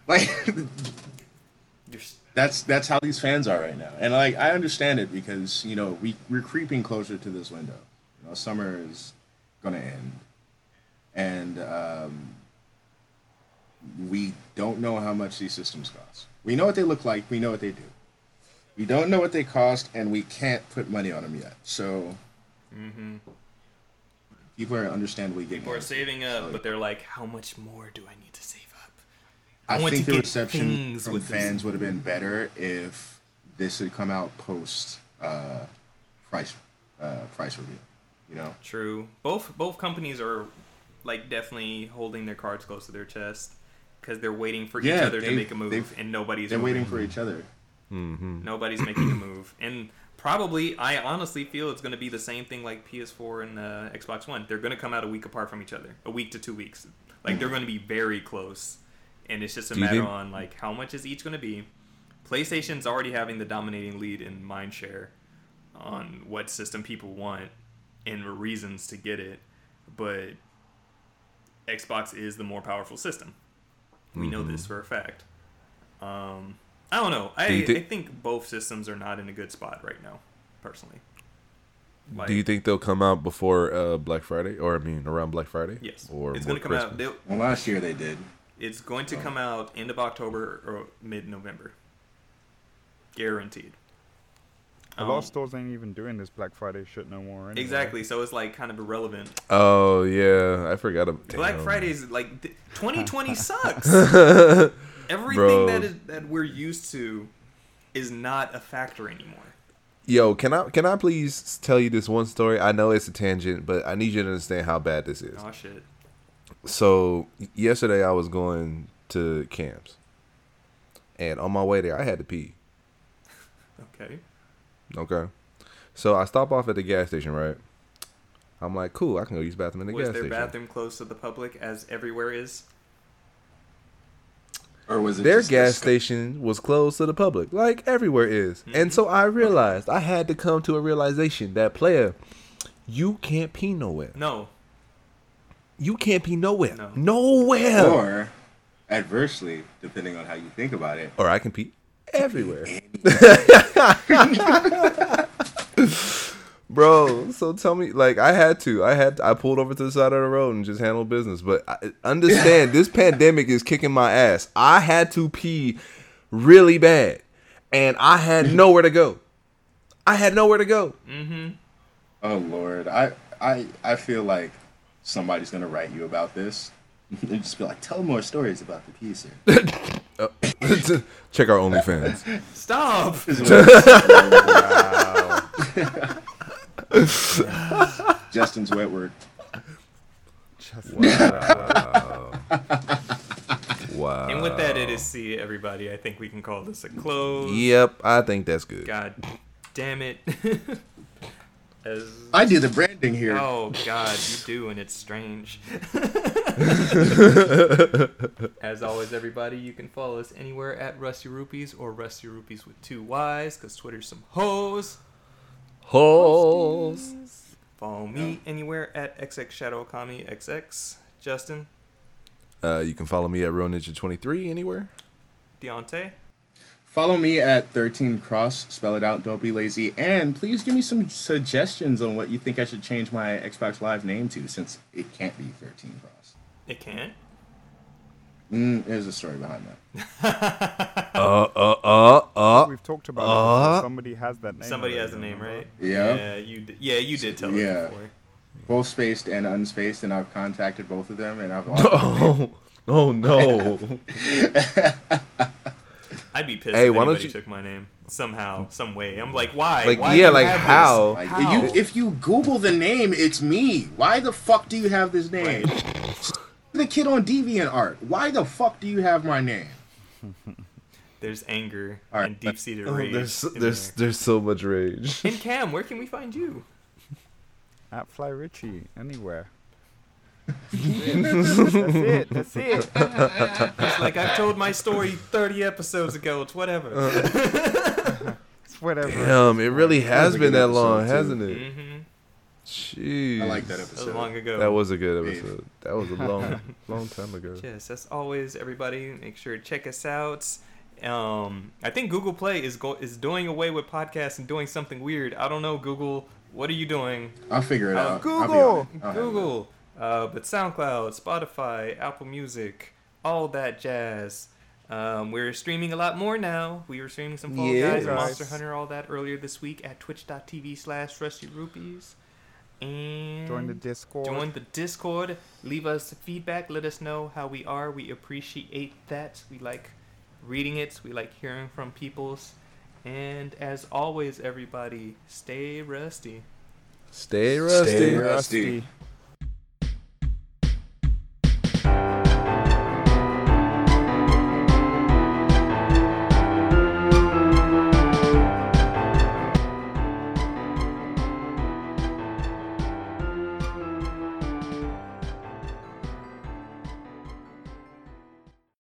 Like that's that's how these fans are right now, and like I understand it because you know we we're creeping closer to this window. You know, summer is gonna end, and um, we don't know how much these systems cost. We know what they look like. We know what they do. We don't know what they cost, and we can't put money on them yet. So people are understandably getting.
Mm-hmm. People are saving up,
So,
but they're like, how much more do I need to save up?
I,
want
think the reception from
with this.
fans would have been better if this had come out post uh, price uh, price review. You know,
True. Both both companies are like definitely holding their cards close to their chest because they're waiting for each other to make a move, and nobody's
they're
moving.
waiting for each other.
Mm-hmm.
Nobody's making a move, and probably I honestly feel it's going to be the same thing like PS4 and uh, Xbox One. They're going to come out a week apart from each other, a week to two weeks. Like they're going to be very close, and it's just a
Do
matter
think-
on like how much is each going to be. PlayStation's already having the dominating lead in mind share on what system people want and reasons to get it, but Xbox is the more powerful system. We know this for a fact. Um, I don't know. I,
Do you thi-
I think both systems are not in a good spot right now, personally. Like,
Do you think they'll come out before uh, Black Friday, or I mean, around Black Friday?
Yes,
Or
it's
more
going to come out.
Christmas?
they'll-
Well, last year they did.
It's going to come out end of October or mid November. Guaranteed.
A
Um,
lot of stores ain't even doing this Black Friday shit no more. Anyway.
Exactly. So it's like kind of irrelevant.
Oh yeah, I forgot. About,
Black
damn.
Fridays like th- 2020 sucks. Everything
Bro.
that is that we're used to is not a factor anymore.
Yo, can I can I please tell you this one story? I know it's a tangent, but I need you to understand how bad this is.
Oh shit.
So yesterday I was going to camps, and on my way there I had to pee.
Okay.
Okay, so I stop off at the gas station. Right, I'm like, cool, I can go use bathroom in the gas. Station.
Was
gas
their
station.
bathroom close to the public as everywhere is?
Or was it
Their
just
gas
this-
station was closed to the public, like everywhere is.
Mm-hmm.
And so I realized I had to come to a realization that player, you can't pee nowhere.
No.
You can't pee nowhere.
No.
Nowhere. Or,
Or adversely, depending on how you think about it, Or
I can pee everywhere. Bro, so tell me, like, I had to, I had, I pulled over to the side of the road and just handled business. But I, understand, this pandemic is kicking my ass. I had to pee really bad, and I had nowhere to go. I had nowhere to go. Mm-hmm.
oh lord, I I I feel like somebody's gonna write you about this. and just be like, tell more stories about the piece here.
Check our OnlyFans.
Stop.
Justin's wet word.
Wow. wow.
And with that, it is see everybody. I think we can call this a close.
Yep, I think that's good.
God damn it. As
I do the branding here.
Oh God, you do, and it's strange. As always, everybody, you can follow us anywhere at Rusty Rupees or Rusty Rupees with two Y's, cause Twitter's some hoes.
Holes.
Follow me anywhere at XX Shadow Kami XX. Justin,
Uh, you can follow me at Real Ninja 23 anywhere.
Deontay,
Follow me at 13 Cross, spell it out, don't be lazy, and please give me some suggestions on what you think I should change my Xbox Live name to since it can't be 13 Cross.
It can't.
Mm, there's a story behind that.
Uh, uh, uh, uh.
We've talked about.
Uh.
Before. Somebody has that name.
Somebody has a name,
remember?
right?
Yeah.
Yeah, you did. Yeah, you did tell me
Yeah.
before.
Both spaced and unspaced, and I've contacted both of them, and I've
Oh, oh no.
I'd be pissed
Hey,
if
why don't
anybody
you-
took my name somehow, some way. I'm like, why?
Like,
Why
yeah, like how?
Like,
How?
you, if you Google the name, it's me. Why the fuck do you have this name? The kid on DeviantArt. Why the fuck do you have my name?
There's anger
All right.
and deep-seated
Oh,
rage.
there's there's
there.
there's so much rage.
And Cam, where can we find you?
At Fly Richie, anywhere. That's it. That's it.
It's like I've told my story 30 episodes ago. It's whatever.
It's whatever.
Damn, it really has been that long, hasn't it?
hmm
Jeez.
I like that
That was long ago.
That was a good
Babe.
episode. That was a long, long time ago.
Yes, as always, everybody, make sure to check us out. Um, I think Google Play is go- is doing away with podcasts and doing something weird. I don't know, Google. What are you doing?
I'll figure it
Uh,
out.
Google!
on it. I'll have it.
Google. Uh, but SoundCloud, Spotify, Apple Music, all that jazz. Um, we're streaming a lot more now. We were streaming some Fall
Yeah.
Guys
Guys.
Monster Hunter, all that earlier this week at twitch.tv slash Rusty Rupees. And
Join the Discord.
Join the Discord. Leave us feedback. Let us know how we are. We appreciate that. We like reading it. We like hearing from people's. And as always, everybody, stay rusty.
Stay rusty.
Stay
Rusty.
rusty.